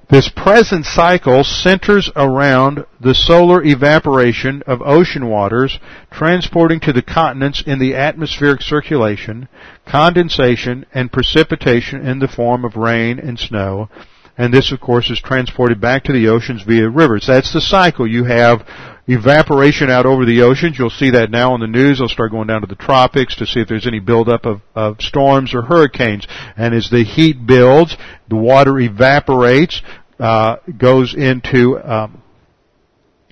S1: This present cycle centers around the solar evaporation of ocean waters transporting to the continents in the atmospheric circulation, condensation, and precipitation in the form of rain and snow. And this, of course, is transported back to the oceans via rivers. That's the cycle. You have evaporation out over the oceans. You'll see that now on the news. They'll start going down to the tropics to see if there's any buildup of, of storms or hurricanes. And as the heat builds, the water evaporates uh, goes into um,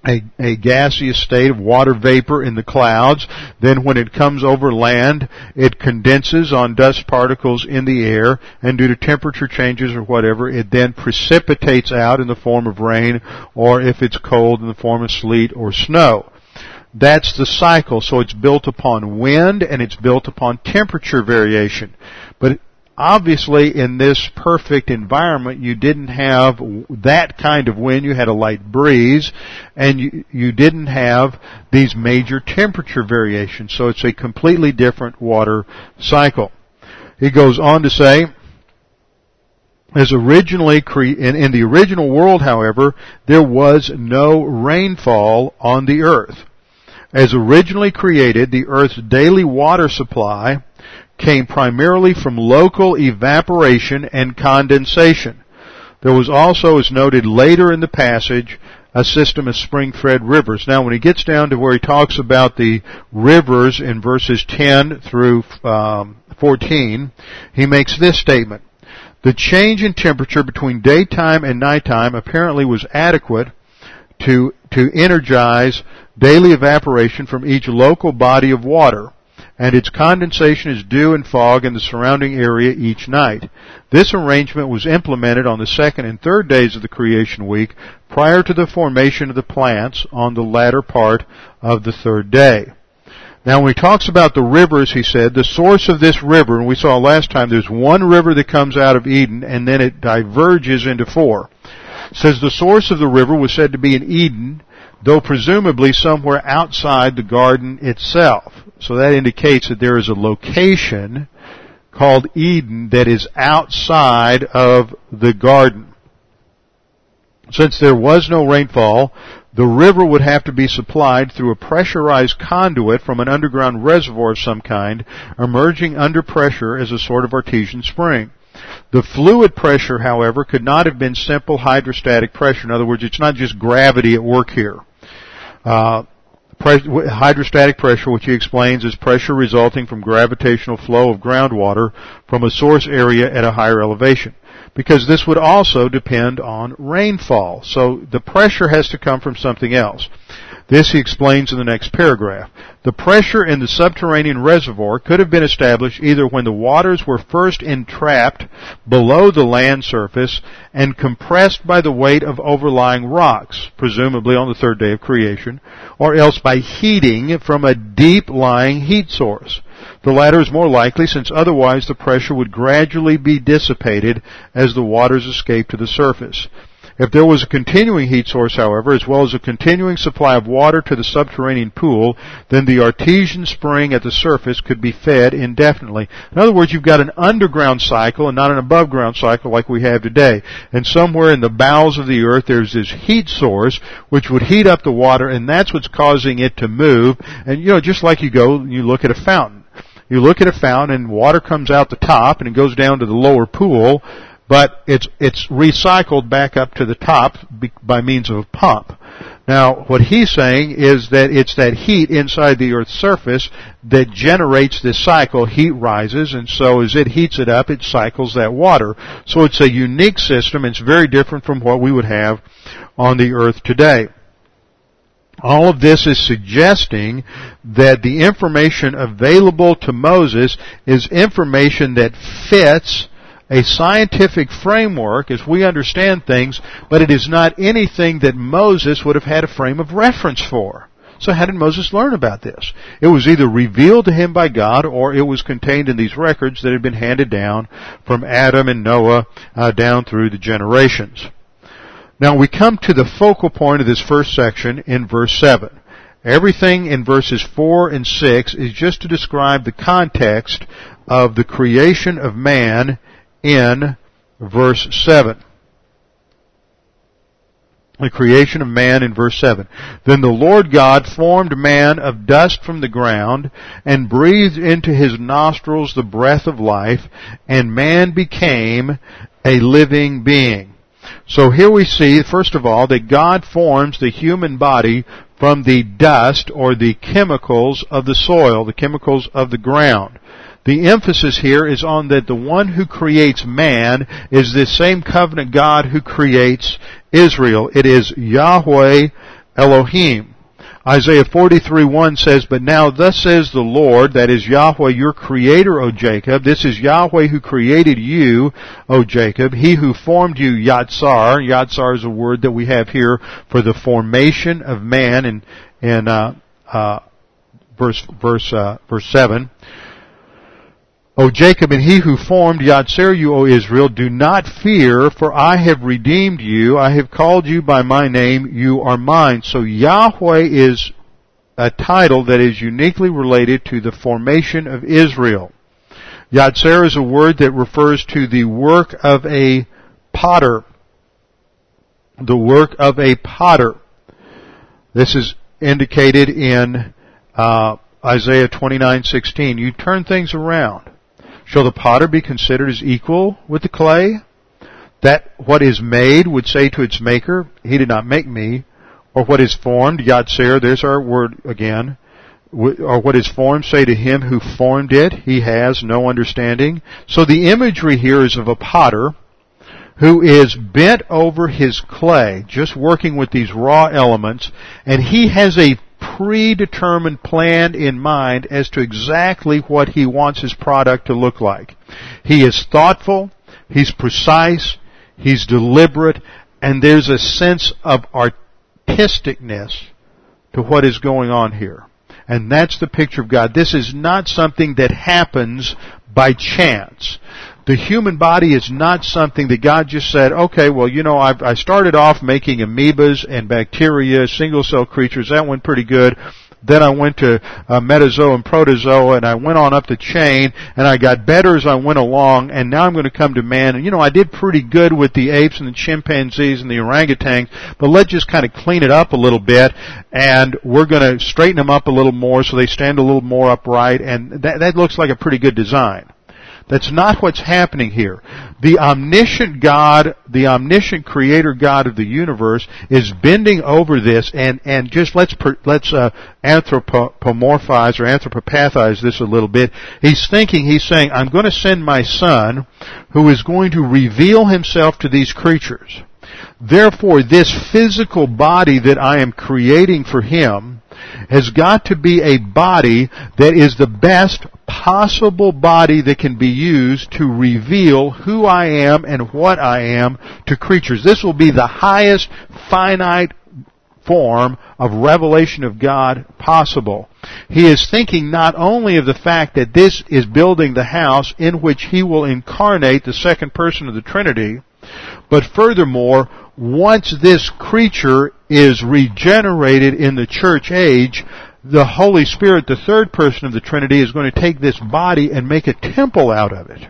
S1: a, a gaseous state of water vapor in the clouds. Then when it comes over land, it condenses on dust particles in the air, and due to temperature changes or whatever, it then precipitates out in the form of rain, or if it's cold, in the form of sleet or snow. That's the cycle. So it's built upon wind and it's built upon temperature variation. But obviously in this perfect environment you didn't have that kind of wind. You had a light breeze and you, you didn't have these major temperature variations. So it's a completely different water cycle. He goes on to say as originally cre- in, in the original world, however, there was no rainfall on the earth. As originally created, the earth's daily water supply came primarily from local evaporation and condensation. There was also, as noted later in the passage, a system of spring-fed rivers. Now, when he gets down to where he talks about the rivers in verses 10 through um, 14, he makes this statement. The change in temperature between daytime and nighttime apparently was adequate to, to energize daily evaporation from each local body of water and its condensation is dew and fog in the surrounding area each night. This arrangement was implemented on the second and third days of the creation week prior to the formation of the plants on the latter part of the third day. Now when he talks about the rivers, he said, the source of this river, and we saw last time there's one river that comes out of Eden and then it diverges into four. Says the source of the river was said to be in Eden, though presumably somewhere outside the garden itself. So that indicates that there is a location called Eden that is outside of the garden. Since there was no rainfall, the river would have to be supplied through a pressurized conduit from an underground reservoir of some kind, emerging under pressure as a sort of artesian spring. The fluid pressure, however, could not have been simple hydrostatic pressure. In other words, it's not just gravity at work here. Uh, hydrostatic pressure, which he explains is pressure resulting from gravitational flow of groundwater from a source area at a higher elevation. Because this would also depend on rainfall. So the pressure has to come from something else. This he explains in the next paragraph. The pressure in the subterranean reservoir could have been established either when the waters were first entrapped below the land surface and compressed by the weight of overlying rocks, presumably on the third day of creation, or else by heating from a deep lying heat source. The latter is more likely since otherwise the pressure would gradually be dissipated as the waters escape to the surface. If there was a continuing heat source, however, as well as a continuing supply of water to the subterranean pool, then the artesian spring at the surface could be fed indefinitely. In other words, you've got an underground cycle and not an above ground cycle like we have today. And somewhere in the bowels of the earth there's this heat source which would heat up the water and that's what's causing it to move. And you know, just like you go, you look at a fountain. You look at a fountain and water comes out the top and it goes down to the lower pool but it's it's recycled back up to the top by means of a pump. Now, what he's saying is that it's that heat inside the Earth's surface that generates this cycle. Heat rises, and so as it heats it up, it cycles that water. So it's a unique system. It's very different from what we would have on the Earth today. All of this is suggesting that the information available to Moses is information that fits a scientific framework as we understand things, but it is not anything that Moses would have had a frame of reference for. So how did Moses learn about this? It was either revealed to him by God or it was contained in these records that had been handed down from Adam and Noah uh, down through the generations. Now we come to the focal point of this first section in verse 7. Everything in verses 4 and 6 is just to describe the context of the creation of man in verse 7. The creation of man in verse 7. Then the Lord God formed man of dust from the ground and breathed into his nostrils the breath of life and man became a living being. So here we see, first of all, that God forms the human body from the dust or the chemicals of the soil, the chemicals of the ground. The emphasis here is on that the one who creates man is the same covenant God who creates Israel. It is Yahweh Elohim. Isaiah 43 1 says, But now thus says the Lord, that is Yahweh your creator, O Jacob. This is Yahweh who created you, O Jacob. He who formed you, Yatsar. Yatsar is a word that we have here for the formation of man in, in, uh, uh, verse, verse, uh, verse 7. O Jacob and he who formed Yatzer you, O Israel, do not fear, for I have redeemed you. I have called you by my name. You are mine. So Yahweh is a title that is uniquely related to the formation of Israel. Yatzer is a word that refers to the work of a potter. The work of a potter. This is indicated in uh, Isaiah 29:16. You turn things around. Shall the potter be considered as equal with the clay? That what is made would say to its maker, He did not make me. Or what is formed, Yatzer, there's our word again. Or what is formed, say to him who formed it, he has no understanding. So the imagery here is of a potter who is bent over his clay, just working with these raw elements, and he has a predetermined plan in mind as to exactly what he wants his product to look like. He is thoughtful, he's precise, he's deliberate, and there's a sense of artisticness to what is going on here. And that's the picture of God. This is not something that happens by chance. The human body is not something that God just said, okay, well, you know, I've, I started off making amoebas and bacteria, single cell creatures. That went pretty good. Then I went to uh, metazoa and protozoa, and I went on up the chain, and I got better as I went along. And now I'm going to come to man. And you know, I did pretty good with the apes and the chimpanzees and the orangutans, but let's just kind of clean it up a little bit, and we're going to straighten them up a little more so they stand a little more upright. And that that looks like a pretty good design. That's not what's happening here. The omniscient God, the omniscient creator God of the universe is bending over this and, and just let's, let's, uh, anthropomorphize or anthropopathize this a little bit. He's thinking, he's saying, I'm going to send my son who is going to reveal himself to these creatures. Therefore, this physical body that I am creating for him has got to be a body that is the best possible body that can be used to reveal who I am and what I am to creatures. This will be the highest finite form of revelation of God possible. He is thinking not only of the fact that this is building the house in which he will incarnate the second person of the Trinity, but furthermore, once this creature is regenerated in the church age, the Holy Spirit, the third person of the Trinity, is going to take this body and make a temple out of it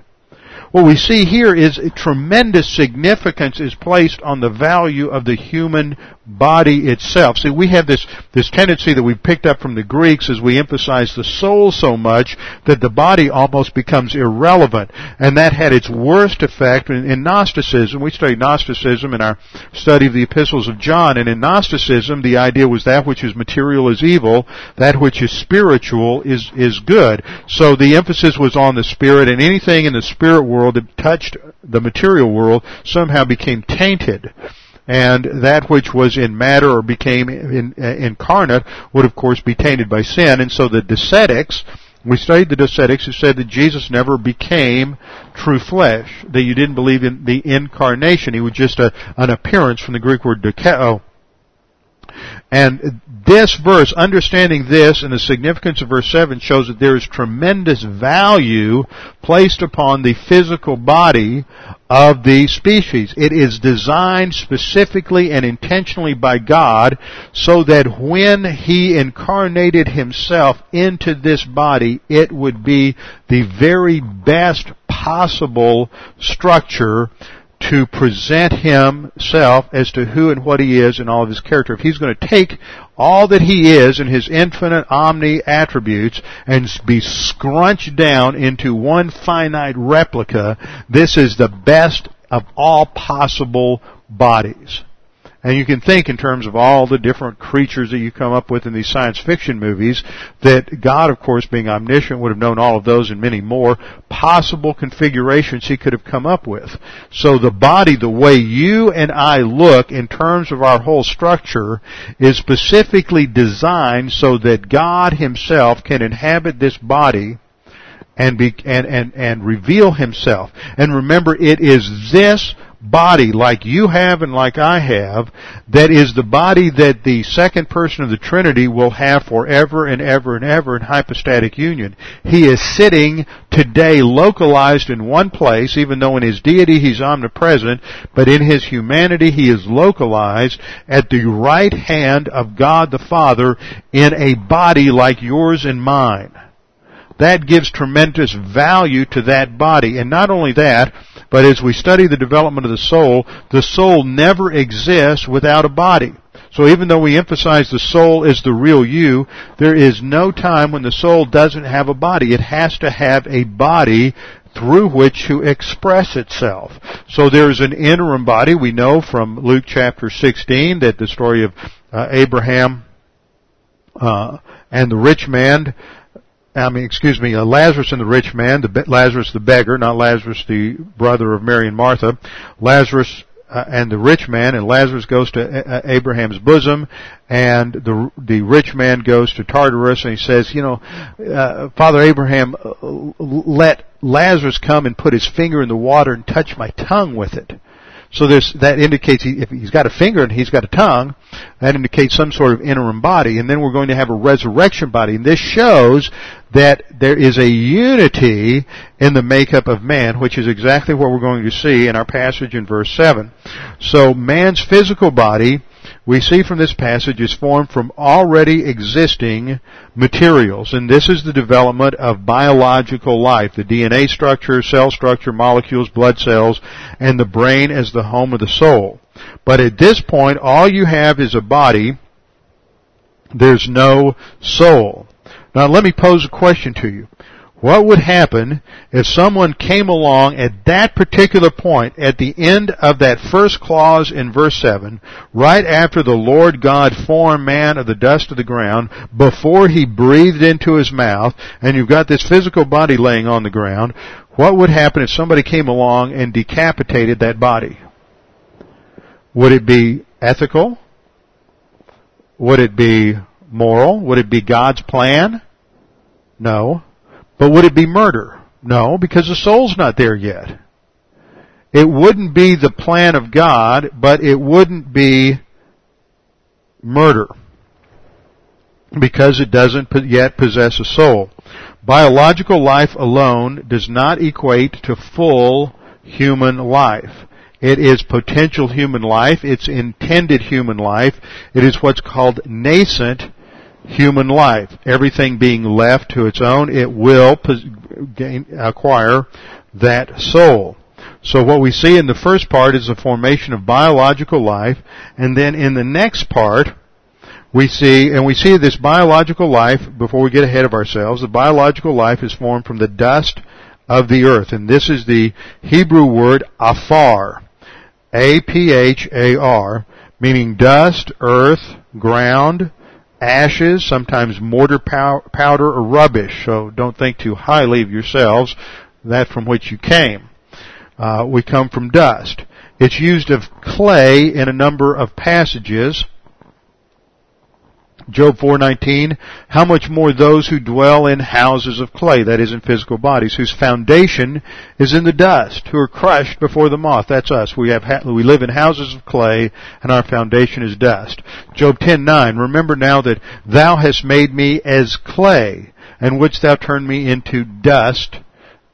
S1: what we see here is tremendous significance is placed on the value of the human body itself. See, we have this, this tendency that we picked up from the Greeks as we emphasize the soul so much that the body almost becomes irrelevant. And that had its worst effect in, in Gnosticism. We studied Gnosticism in our study of the epistles of John, and in Gnosticism the idea was that which is material is evil, that which is spiritual is, is good. So the emphasis was on the spirit, and anything in the spirit world world that touched the material world somehow became tainted. And that which was in matter or became in, uh, incarnate would of course be tainted by sin. And so the Docetics, we studied the Docetics who said that Jesus never became true flesh, that you didn't believe in the incarnation. He was just a, an appearance from the Greek word dokeo. And this verse, understanding this and the significance of verse 7 shows that there is tremendous value placed upon the physical body of the species. It is designed specifically and intentionally by God so that when He incarnated Himself into this body, it would be the very best possible structure to present himself as to who and what he is and all of his character. If he's going to take all that he is and his infinite omni attributes and be scrunched down into one finite replica, this is the best of all possible bodies. And you can think in terms of all the different creatures that you come up with in these science fiction movies that God, of course, being omniscient, would have known all of those and many more possible configurations he could have come up with. So the body, the way you and I look in terms of our whole structure is specifically designed so that God himself can inhabit this body and be, and, and, and reveal himself. And remember, it is this body like you have and like I have that is the body that the second person of the Trinity will have forever and ever and ever in hypostatic union. He is sitting today localized in one place, even though in his deity he's omnipresent, but in his humanity he is localized at the right hand of God the Father in a body like yours and mine. That gives tremendous value to that body. And not only that, But as we study the development of the soul, the soul never exists without a body. So even though we emphasize the soul is the real you, there is no time when the soul doesn't have a body. It has to have a body through which to express itself. So there's an interim body. We know from Luke chapter 16 that the story of uh, Abraham uh, and the rich man I mean, excuse me, uh, Lazarus and the rich man, the Lazarus the beggar, not Lazarus the brother of Mary and Martha. Lazarus uh, and the rich man, and Lazarus goes to uh, uh, Abraham's bosom, and the the rich man goes to Tartarus, and he says, you know, uh, Father Abraham, uh, let Lazarus come and put his finger in the water and touch my tongue with it. So there's, that indicates he, if he's got a finger and he's got a tongue, that indicates some sort of interim body. And then we're going to have a resurrection body. And this shows that there is a unity in the makeup of man, which is exactly what we're going to see in our passage in verse 7. So man's physical body we see from this passage is formed from already existing materials. And this is the development of biological life, the DNA structure, cell structure, molecules, blood cells, and the brain as the home of the soul. But at this point, all you have is a body. There's no soul. Now let me pose a question to you. What would happen if someone came along at that particular point, at the end of that first clause in verse 7, right after the Lord God formed man of the dust of the ground, before he breathed into his mouth, and you've got this physical body laying on the ground, what would happen if somebody came along and decapitated that body? Would it be ethical? Would it be moral? Would it be God's plan? No. But would it be murder? No, because the soul's not there yet. It wouldn't be the plan of God, but it wouldn't be murder. Because it doesn't yet possess a soul. Biological life alone does not equate to full human life. It is potential human life. It's intended human life. It is what's called nascent human life. Everything being left to its own, it will gain, acquire that soul. So what we see in the first part is the formation of biological life, and then in the next part, we see, and we see this biological life, before we get ahead of ourselves, the biological life is formed from the dust of the earth, and this is the Hebrew word afar. A-P-H-A-R, meaning dust, earth, ground, ashes, sometimes mortar powder or rubbish. So don't think too highly of yourselves, that from which you came. Uh, we come from dust. It's used of clay in a number of passages. Job 4:19, how much more those who dwell in houses of clay, that is in physical bodies, whose foundation is in the dust, who are crushed before the moth. That's us. We have we live in houses of clay and our foundation is dust. Job 10:9, remember now that thou hast made me as clay, and wouldst thou turn me into dust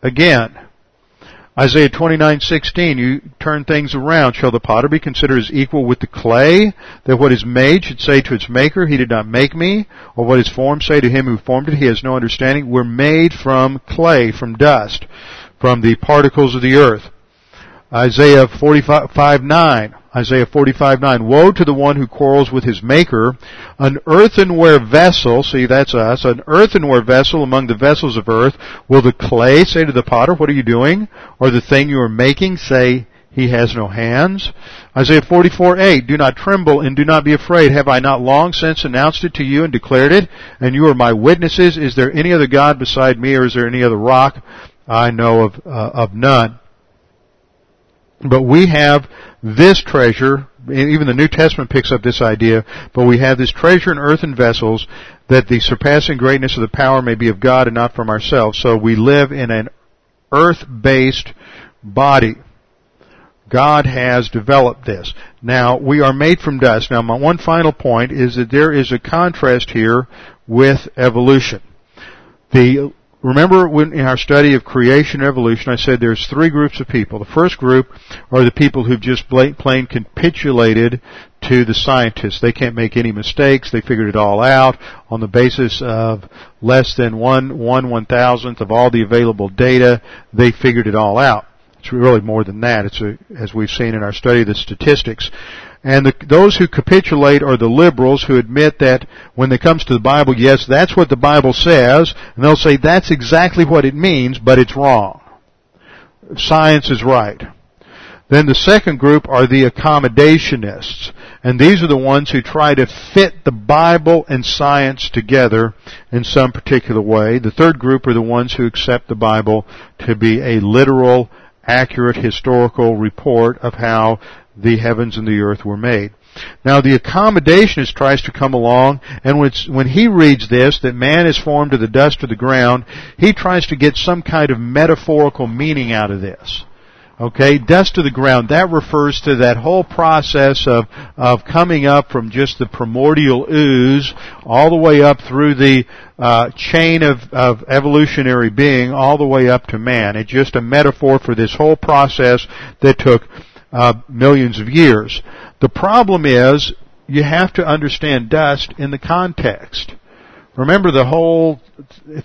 S1: again. Isaiah 29:16, you turn things around. Shall the potter be considered as equal with the clay, that what is made should say to its maker, He did not make me, or what is formed say to him who formed it, He has no understanding. We're made from clay, from dust, from the particles of the earth. Isaiah 45, 9. Isaiah 45, 9. Woe to the one who quarrels with his maker. An earthenware vessel, see that's us, an earthenware vessel among the vessels of earth. Will the clay say to the potter, what are you doing? Or the thing you are making say, he has no hands. Isaiah 44, 8. Do not tremble and do not be afraid. Have I not long since announced it to you and declared it? And you are my witnesses. Is there any other God beside me or is there any other rock? I know of, uh, of none. But we have this treasure, even the New Testament picks up this idea, but we have this treasure in earthen vessels that the surpassing greatness of the power may be of God and not from ourselves. So we live in an earth-based body. God has developed this. Now, we are made from dust. Now, my one final point is that there is a contrast here with evolution. The Remember when in our study of creation and evolution, I said there's three groups of people. The first group are the people who've just plain capitulated to the scientists. They can't make any mistakes. They figured it all out on the basis of less than one, one one thousandth of all the available data. They figured it all out. it's really more than that. It's a, as we've seen in our study of the statistics. And the, those who capitulate are the liberals who admit that when it comes to the Bible, yes, that's what the Bible says, and they'll say that's exactly what it means, but it's wrong. Science is right. Then the second group are the accommodationists. And these are the ones who try to fit the Bible and science together in some particular way. The third group are the ones who accept the Bible to be a literal, accurate historical report of how the heavens and the earth were made. Now the accommodationist tries to come along, and when he reads this, that man is formed of the dust of the ground, he tries to get some kind of metaphorical meaning out of this. Okay, dust to the ground. That refers to that whole process of of coming up from just the primordial ooze all the way up through the uh, chain of of evolutionary being, all the way up to man. It's just a metaphor for this whole process that took uh, millions of years. The problem is you have to understand dust in the context. Remember the whole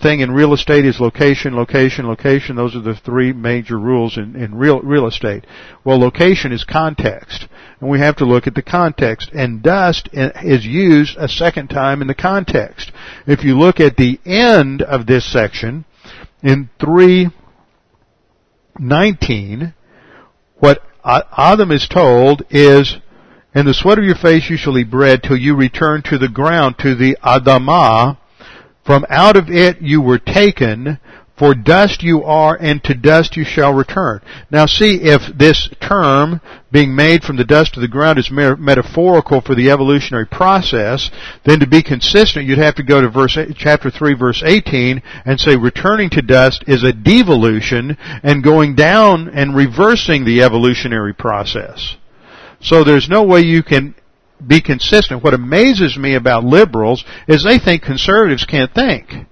S1: thing in real estate is location, location, location. Those are the three major rules in, in real, real estate. Well, location is context. And we have to look at the context. And dust is used a second time in the context. If you look at the end of this section, in 319, what Adam is told is, in the sweat of your face you shall eat bread till you return to the ground, to the Adamah, from out of it you were taken, for dust you are, and to dust you shall return. Now see if this term, being made from the dust of the ground, is metaphorical for the evolutionary process, then to be consistent, you'd have to go to verse, chapter 3 verse 18 and say returning to dust is a devolution and going down and reversing the evolutionary process. So there's no way you can be consistent. What amazes me about liberals is they think conservatives can't think.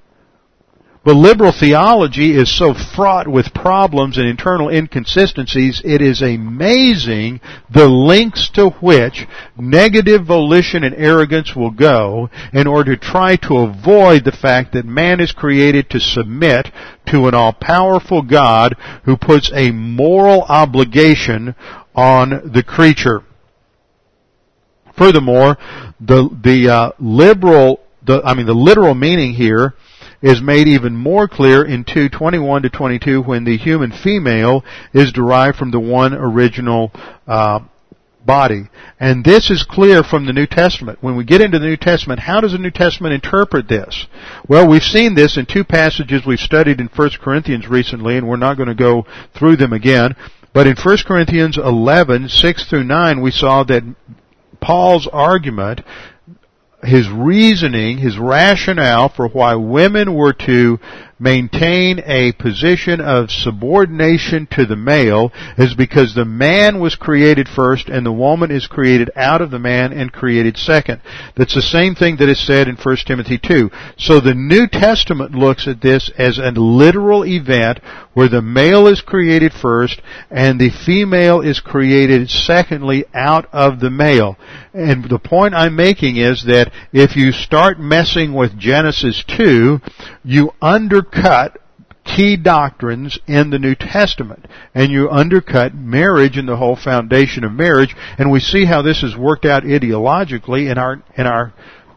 S1: But liberal theology is so fraught with problems and internal inconsistencies, it is amazing the lengths to which negative volition and arrogance will go in order to try to avoid the fact that man is created to submit to an all-powerful God who puts a moral obligation on the creature. Furthermore, the the uh, liberal, the I mean the literal meaning here is made even more clear in 2:21 to 22 when the human female is derived from the one original uh, body. And this is clear from the New Testament. When we get into the New Testament, how does the New Testament interpret this? Well, we've seen this in two passages we've studied in 1 Corinthians recently, and we're not going to go through them again. But in 1 Corinthians 11, 6 through 9, we saw that Paul's argument, his reasoning, his rationale for why women were to maintain a position of subordination to the male is because the man was created first and the woman is created out of the man and created second. That's the same thing that is said in 1 Timothy 2. So the New Testament looks at this as a literal event where the male is created first and the female is created secondly out of the male. And the point I'm making is that if you start messing with Genesis 2, you under undercut key doctrines in the New Testament and you undercut marriage and the whole foundation of marriage and we see how this has worked out ideologically in our in our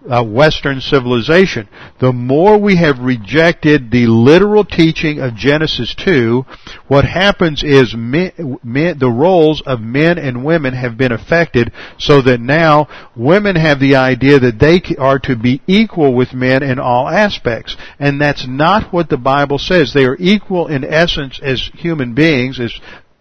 S1: uh, Western civilization. The more we have rejected the literal teaching of Genesis 2, what happens is men, men, the roles of men and women have been affected so that now women have the idea that they are to be equal with men in all aspects. And that's not what the Bible says. They are equal in essence as human beings, as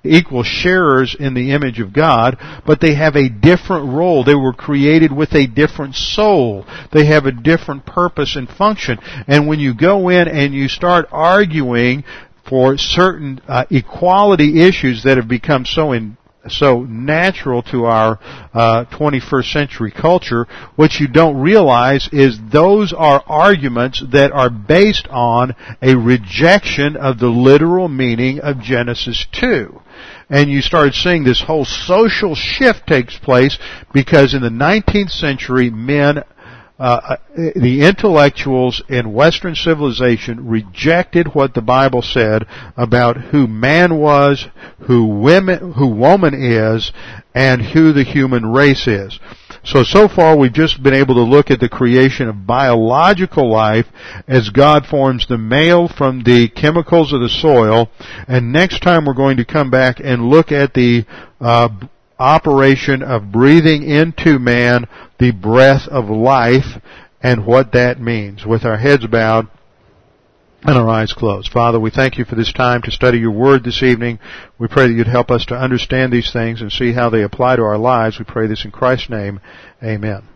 S1: equal sharers in the image of God, but they have a different role. They were created with a different soul. They have a different purpose and function. And when you go in and you start arguing for certain uh, equality issues that have become so in, so natural to our uh, 21st century culture, what you don't realize is those are arguments that are based on a rejection of the literal meaning of Genesis 2 and you start seeing this whole social shift takes place because in the 19th century men uh, the intellectuals in Western civilization rejected what the Bible said about who man was, who women, who woman is, and who the human race is. So, so far we've just been able to look at the creation of biological life as God forms the male from the chemicals of the soil, and next time we're going to come back and look at the uh, operation of breathing into man the breath of life and what that means. With our heads bowed and our eyes closed. Father, we thank you for this time to study your word this evening. We pray that you'd help us to understand these things and see how they apply to our lives. We pray this in Christ's name. Amen.